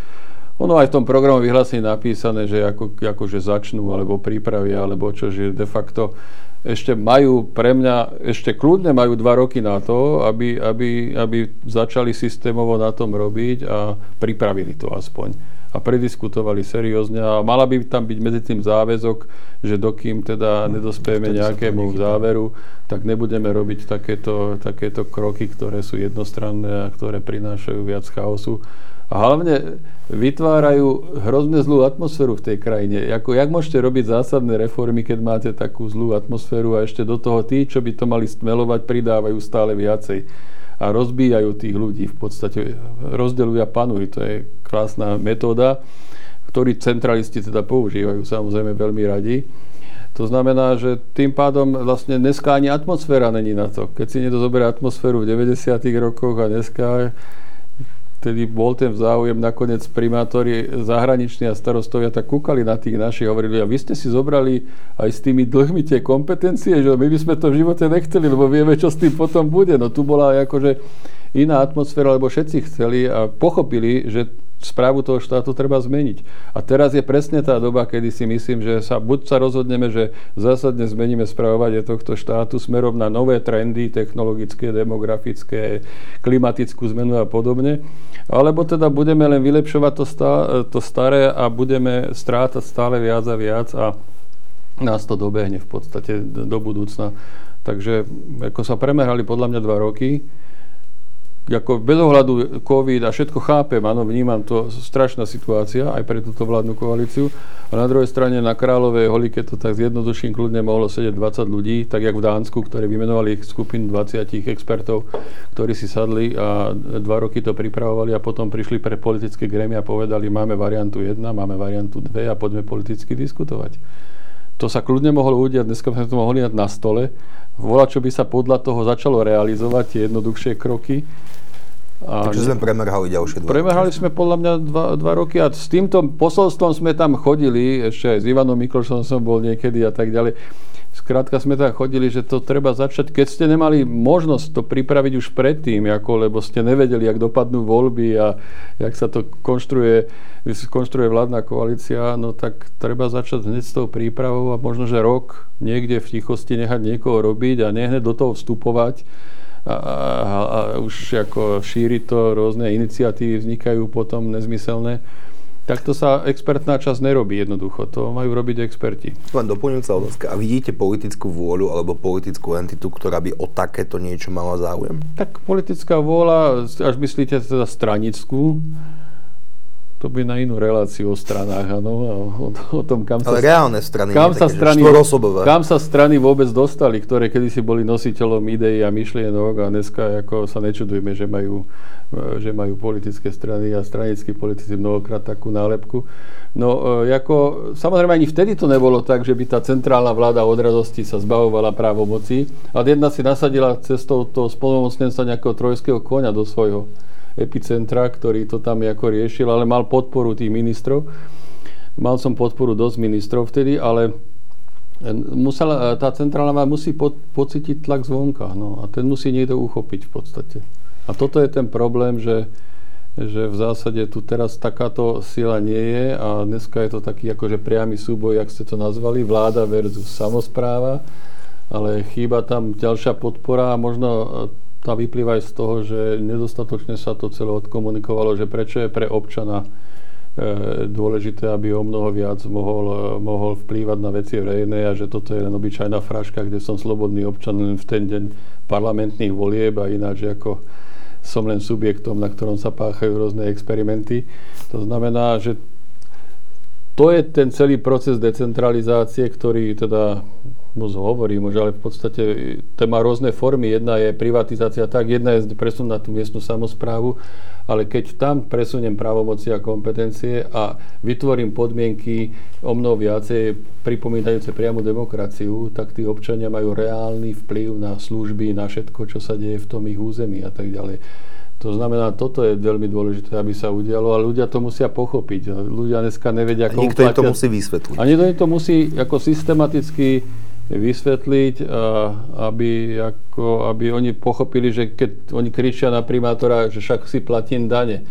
Ono aj v tom programu vyhlásení napísané, že ako, akože začnú, alebo prípravia, alebo čo, že de facto ešte majú pre mňa, ešte kľudne majú dva roky na to, aby, aby, aby začali systémovo na tom robiť a pripravili to aspoň a prediskutovali seriózne a mala by tam byť medzi tým záväzok, že dokým teda hm, nedospieme nejakému záveru, tak nebudeme robiť takéto, takéto kroky, ktoré sú jednostranné a ktoré prinášajú viac chaosu. A hlavne vytvárajú hrozne zlú atmosféru v tej krajine. Ako, jak môžete robiť zásadné reformy, keď máte takú zlú atmosféru a ešte do toho tí, čo by to mali stmelovať, pridávajú stále viacej a rozbíjajú tých ľudí. V podstate rozdeľujú a panujú. To je krásna metóda, ktorý centralisti teda používajú samozrejme veľmi radi. To znamená, že tým pádom vlastne dneska ani atmosféra není na to. Keď si niekto zoberie atmosféru v 90. rokoch a dneska vtedy bol ten záujem, nakoniec primátori zahraniční a starostovia tak kúkali na tých našich, hovorili, a vy ste si zobrali aj s tými dlhmi tie kompetencie, že my by sme to v živote nechceli, lebo vieme, čo s tým potom bude. No tu bola akože iná atmosféra, lebo všetci chceli a pochopili, že správu toho štátu treba zmeniť. A teraz je presne tá doba, kedy si myslím, že sa buď sa rozhodneme, že zásadne zmeníme správovanie tohto štátu smerom na nové trendy technologické, demografické, klimatickú zmenu a podobne, alebo teda budeme len vylepšovať to, stá, to staré a budeme strátať stále viac a viac a nás to dobehne v podstate do budúcna. Takže ako sa premerali podľa mňa dva roky, ako bez ohľadu COVID a všetko chápem, áno, vnímam to, strašná situácia aj pre túto vládnu koalíciu. A na druhej strane na Kráľovej holi, keď to tak zjednoduším, kľudne mohlo sedieť 20 ľudí, tak jak v Dánsku, ktorí vymenovali skupinu 20 expertov, ktorí si sadli a dva roky to pripravovali a potom prišli pre politické grémy a povedali, máme variantu 1, máme variantu 2 a poďme politicky diskutovať. To sa kľudne mohlo udiať, dneska sme to mohli na stole, volať, čo by sa podľa toho začalo realizovať, tie jednoduchšie kroky. A Takže sme premerhali ďalšie dva? Premerhali sme podľa mňa dva, dva roky a s týmto posolstvom sme tam chodili, ešte aj s Ivanom Miklošom som bol niekedy a tak ďalej. Skrátka sme tam chodili, že to treba začať, keď ste nemali možnosť to pripraviť už predtým, ako, lebo ste nevedeli, jak dopadnú voľby a jak sa to konštruuje, konštruuje vládna koalícia, no tak treba začať hneď s tou prípravou a možno, že rok niekde v tichosti nechať niekoho robiť a nehneď do toho vstupovať a, a, a už ako šíri to, rôzne iniciatívy vznikajú potom nezmyselné. Takto sa expertná časť nerobí jednoducho. To majú robiť experti. Len doplňujúca otázka. A vidíte politickú vôľu alebo politickú entitu, ktorá by o takéto niečo mala záujem? Tak politická vôľa, až myslíte teda stranickú, to by na inú reláciu o stranách, áno, o, o tom, kam sa... Ale reálne strany, kam sa strany, kam sa strany vôbec dostali, ktoré kedysi boli nositeľom ideí a myšlienok a dneska ako sa nečudujme, že majú, že majú politické strany a stranickí politici mnohokrát takú nálepku. No, e, ako, samozrejme ani vtedy to nebolo tak, že by tá centrálna vláda od radosti sa zbavovala právomocí, ale jedna si nasadila cestou toho spolnomocnenstva nejakého trojského konia do svojho epicentra, ktorý to tam ako riešil, ale mal podporu tých ministrov. Mal som podporu dosť ministrov vtedy, ale musela, tá centrálna musí po, pocítiť tlak zvonka. No, a ten musí niekto uchopiť v podstate. A toto je ten problém, že, že v zásade tu teraz takáto sila nie je a dneska je to taký akože priamy súboj, jak ste to nazvali, vláda versus samozpráva, ale chýba tam ďalšia podpora a možno tá vyplýva aj z toho, že nedostatočne sa to celé odkomunikovalo, že prečo je pre občana e, dôležité, aby o mnoho viac mohol, e, mohol vplývať na veci verejné a že toto je len obyčajná fraška, kde som slobodný občan len v ten deň parlamentných volieb a ináč ako som len subjektom, na ktorom sa páchajú rôzne experimenty. To znamená, že to je ten celý proces decentralizácie, ktorý teda moc hovorím, ale v podstate to má rôzne formy. Jedna je privatizácia tak, jedna je presun na tú miestnu samozprávu, ale keď tam presuniem právomoci a kompetencie a vytvorím podmienky o mnoho viacej pripomínajúce priamu demokraciu, tak tí občania majú reálny vplyv na služby, na všetko, čo sa deje v tom ich území a tak ďalej. To znamená, toto je veľmi dôležité, aby sa udialo a ľudia to musia pochopiť. Ľudia dneska nevedia, ako... A niekto im to musí vysvetliť. A niekto im to musí ako systematicky vysvetliť, aby, ako, aby oni pochopili, že keď oni kričia na primátora, že však si platím dane,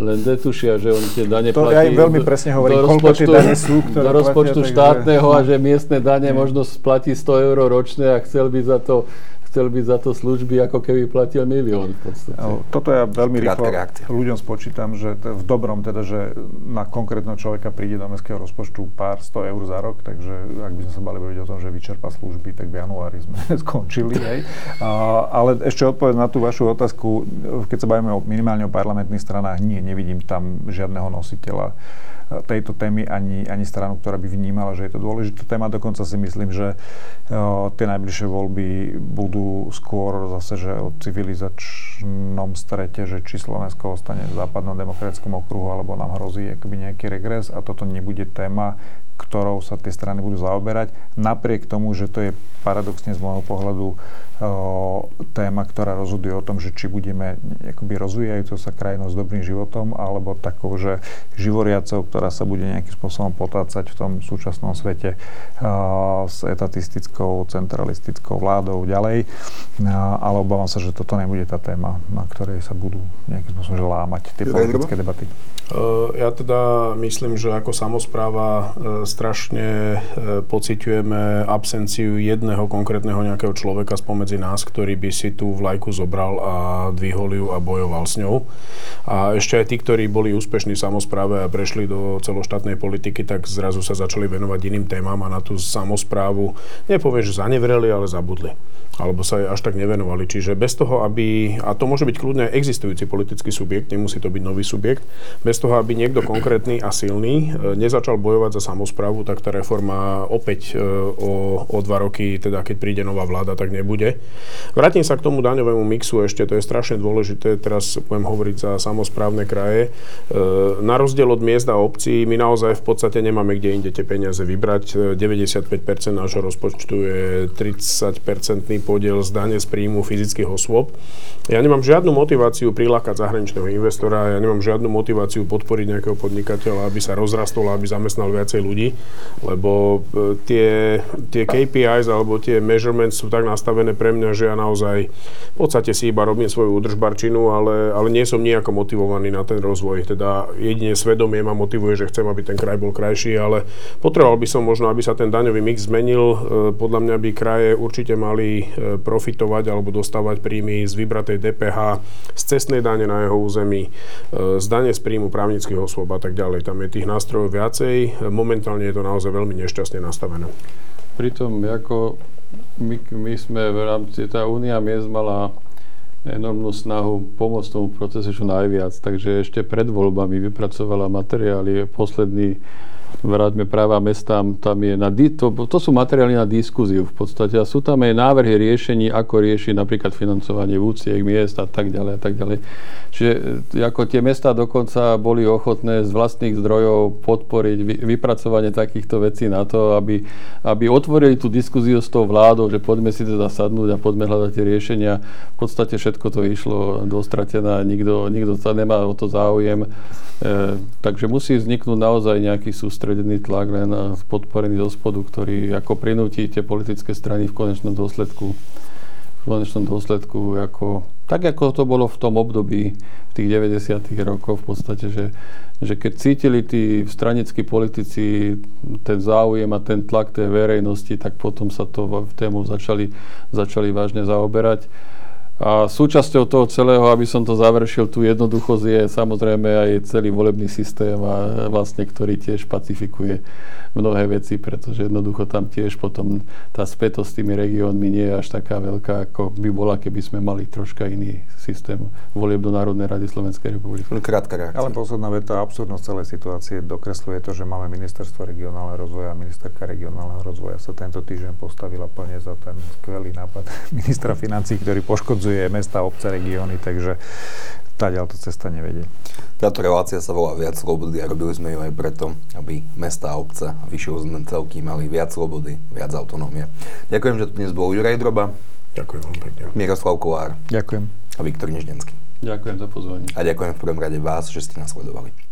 len netušia, že oni tie dane to platí. To aj veľmi presne hovorí, koľko tie dane sú, ktoré Do rozpočtu platia, štátneho takže... a že miestne dane možno splatí 100 eur ročne a chcel by za to chcel byť za to služby, ako keby platil milión v podstate. No, toto ja veľmi rýchlo ľuďom spočítam, že v dobrom teda, že na konkrétneho človeka príde do mestského rozpočtu pár 100 eur za rok, takže ak by sme sa bali baviť o tom, že vyčerpa služby, tak v januári sme skončili. Hej. A, ale ešte odpoveď na tú vašu otázku, keď sa bavíme o, minimálne o parlamentných stranách, nie, nevidím tam žiadneho nositeľa tejto témy ani, ani stranu, ktorá by vnímala, že je to dôležitá téma. Dokonca si myslím, že o, tie najbližšie voľby budú skôr zase, že o civilizačnom strete, že či Slovensko ostane v západnom demokratickom okruhu, alebo nám hrozí akoby nejaký regres a toto nebude téma, ktorou sa tie strany budú zaoberať. Napriek tomu, že to je paradoxne z môjho pohľadu téma, ktorá rozhoduje o tom, že či budeme akoby rozvíjajúcou sa krajinou s dobrým životom, alebo takou, že živoriacou, ktorá sa bude nejakým spôsobom potácať v tom súčasnom svete s etatistickou, centralistickou vládou ďalej. Ale obávam sa, že toto nebude tá téma, na ktorej sa budú nejakým spôsobom lámať tie politické debaty. Ja teda myslím, že ako samozpráva strašne pociťujeme absenciu jedného konkrétneho nejakého človeka spomedzi nás, ktorý by si tú vlajku zobral a dvihol ju a bojoval s ňou. A ešte aj tí, ktorí boli úspešní v samozpráve a prešli do celoštátnej politiky, tak zrazu sa začali venovať iným témam a na tú samozprávu, nepoviem, že zanevreli, ale zabudli alebo sa až tak nevenovali. Čiže bez toho, aby, a to môže byť kľudne existujúci politický subjekt, nemusí to byť nový subjekt, bez toho, aby niekto konkrétny a silný e, nezačal bojovať za samozprávu, tak tá reforma opäť e, o, o dva roky, teda keď príde nová vláda, tak nebude. Vrátim sa k tomu daňovému mixu ešte, to je strašne dôležité, teraz budem hovoriť za samozprávne kraje. E, na rozdiel od miest a obcí, my naozaj v podstate nemáme kde inde tie peniaze vybrať. 95% nášho rozpočtu je 30-percentný podiel z dane z príjmu fyzických osôb. Ja nemám žiadnu motiváciu prilákať zahraničného investora, ja nemám žiadnu motiváciu podporiť nejakého podnikateľa, aby sa rozrastol, aby zamestnal viacej ľudí, lebo e, tie, tie KPIs alebo tie measurements sú tak nastavené pre mňa, že ja naozaj v podstate si iba robím svoju údržbarčinu, ale, ale nie som nejako motivovaný na ten rozvoj. Teda jedine svedomie ma motivuje, že chcem, aby ten kraj bol krajší, ale potreboval by som možno, aby sa ten daňový mix zmenil. E, podľa mňa by kraje určite mali E, profitovať alebo dostávať príjmy z vybratej DPH, z cestnej dane na jeho území, e, z dane z príjmu právnických osôb a tak ďalej. Tam je tých nástrojov viacej. Momentálne je to naozaj veľmi nešťastne nastavené. Pritom ako my, my sme v rámci, tá Únia miest mala enormnú snahu pomôcť tomu procesu čo najviac, takže ešte pred voľbami vypracovala materiály, posledný vráťme práva mestám, tam je na, to, to sú materiály na diskuziu v podstate a sú tam aj návrhy riešení, ako riešiť napríklad financovanie vúciek, miest a tak ďalej a tak ďalej. Čiže e, ako tie mestá dokonca boli ochotné z vlastných zdrojov podporiť vy, vypracovanie takýchto vecí na to, aby, aby otvorili tú diskuziu s tou vládou, že poďme si teda sadnúť a poďme hľadať tie riešenia. V podstate všetko to išlo dostratené, nikto, nikto sa nemá o to záujem. E, takže musí vzniknúť naozaj nejaký sústredený tlak len podporený zo spodu, ktorý ako prinúti tie politické strany v konečnom dôsledku v konečnom dôsledku ako, tak ako to bolo v tom období v tých 90. rokoch v podstate, že, že keď cítili tí stranickí politici ten záujem a ten tlak tej verejnosti, tak potom sa to v tému začali, začali vážne zaoberať. A súčasťou toho celého, aby som to završil, tu jednoduchosť je samozrejme aj celý volebný systém, a vlastne, ktorý tiež pacifikuje mnohé veci, pretože jednoducho tam tiež potom tá spätosť s tými regiónmi nie je až taká veľká, ako by bola, keby sme mali troška iný systém volieb do Národnej rady Slovenskej republiky. Krátka reakcia. Ale posledná veta, absurdnosť celej situácie dokresluje to, že máme ministerstvo regionálneho rozvoja a ministerka regionálneho rozvoja sa tento týždeň postavila plne za ten skvelý nápad ministra financí, ktorý poškodzuje mesta, obce, regióny, takže tá ďalto cesta nevedie. Táto relácia sa volá Viac slobody a robili sme ju aj preto, aby mesta a obce a vyššie územné celky mali viac slobody, viac autonómie. Ďakujem, že tu dnes bol Juraj Droba. Ďakujem veľmi pekne. Miroslav Kolár. Ďakujem. A Viktor Neždenský. Ďakujem za pozvanie. A ďakujem v prvom rade vás, že ste nás sledovali.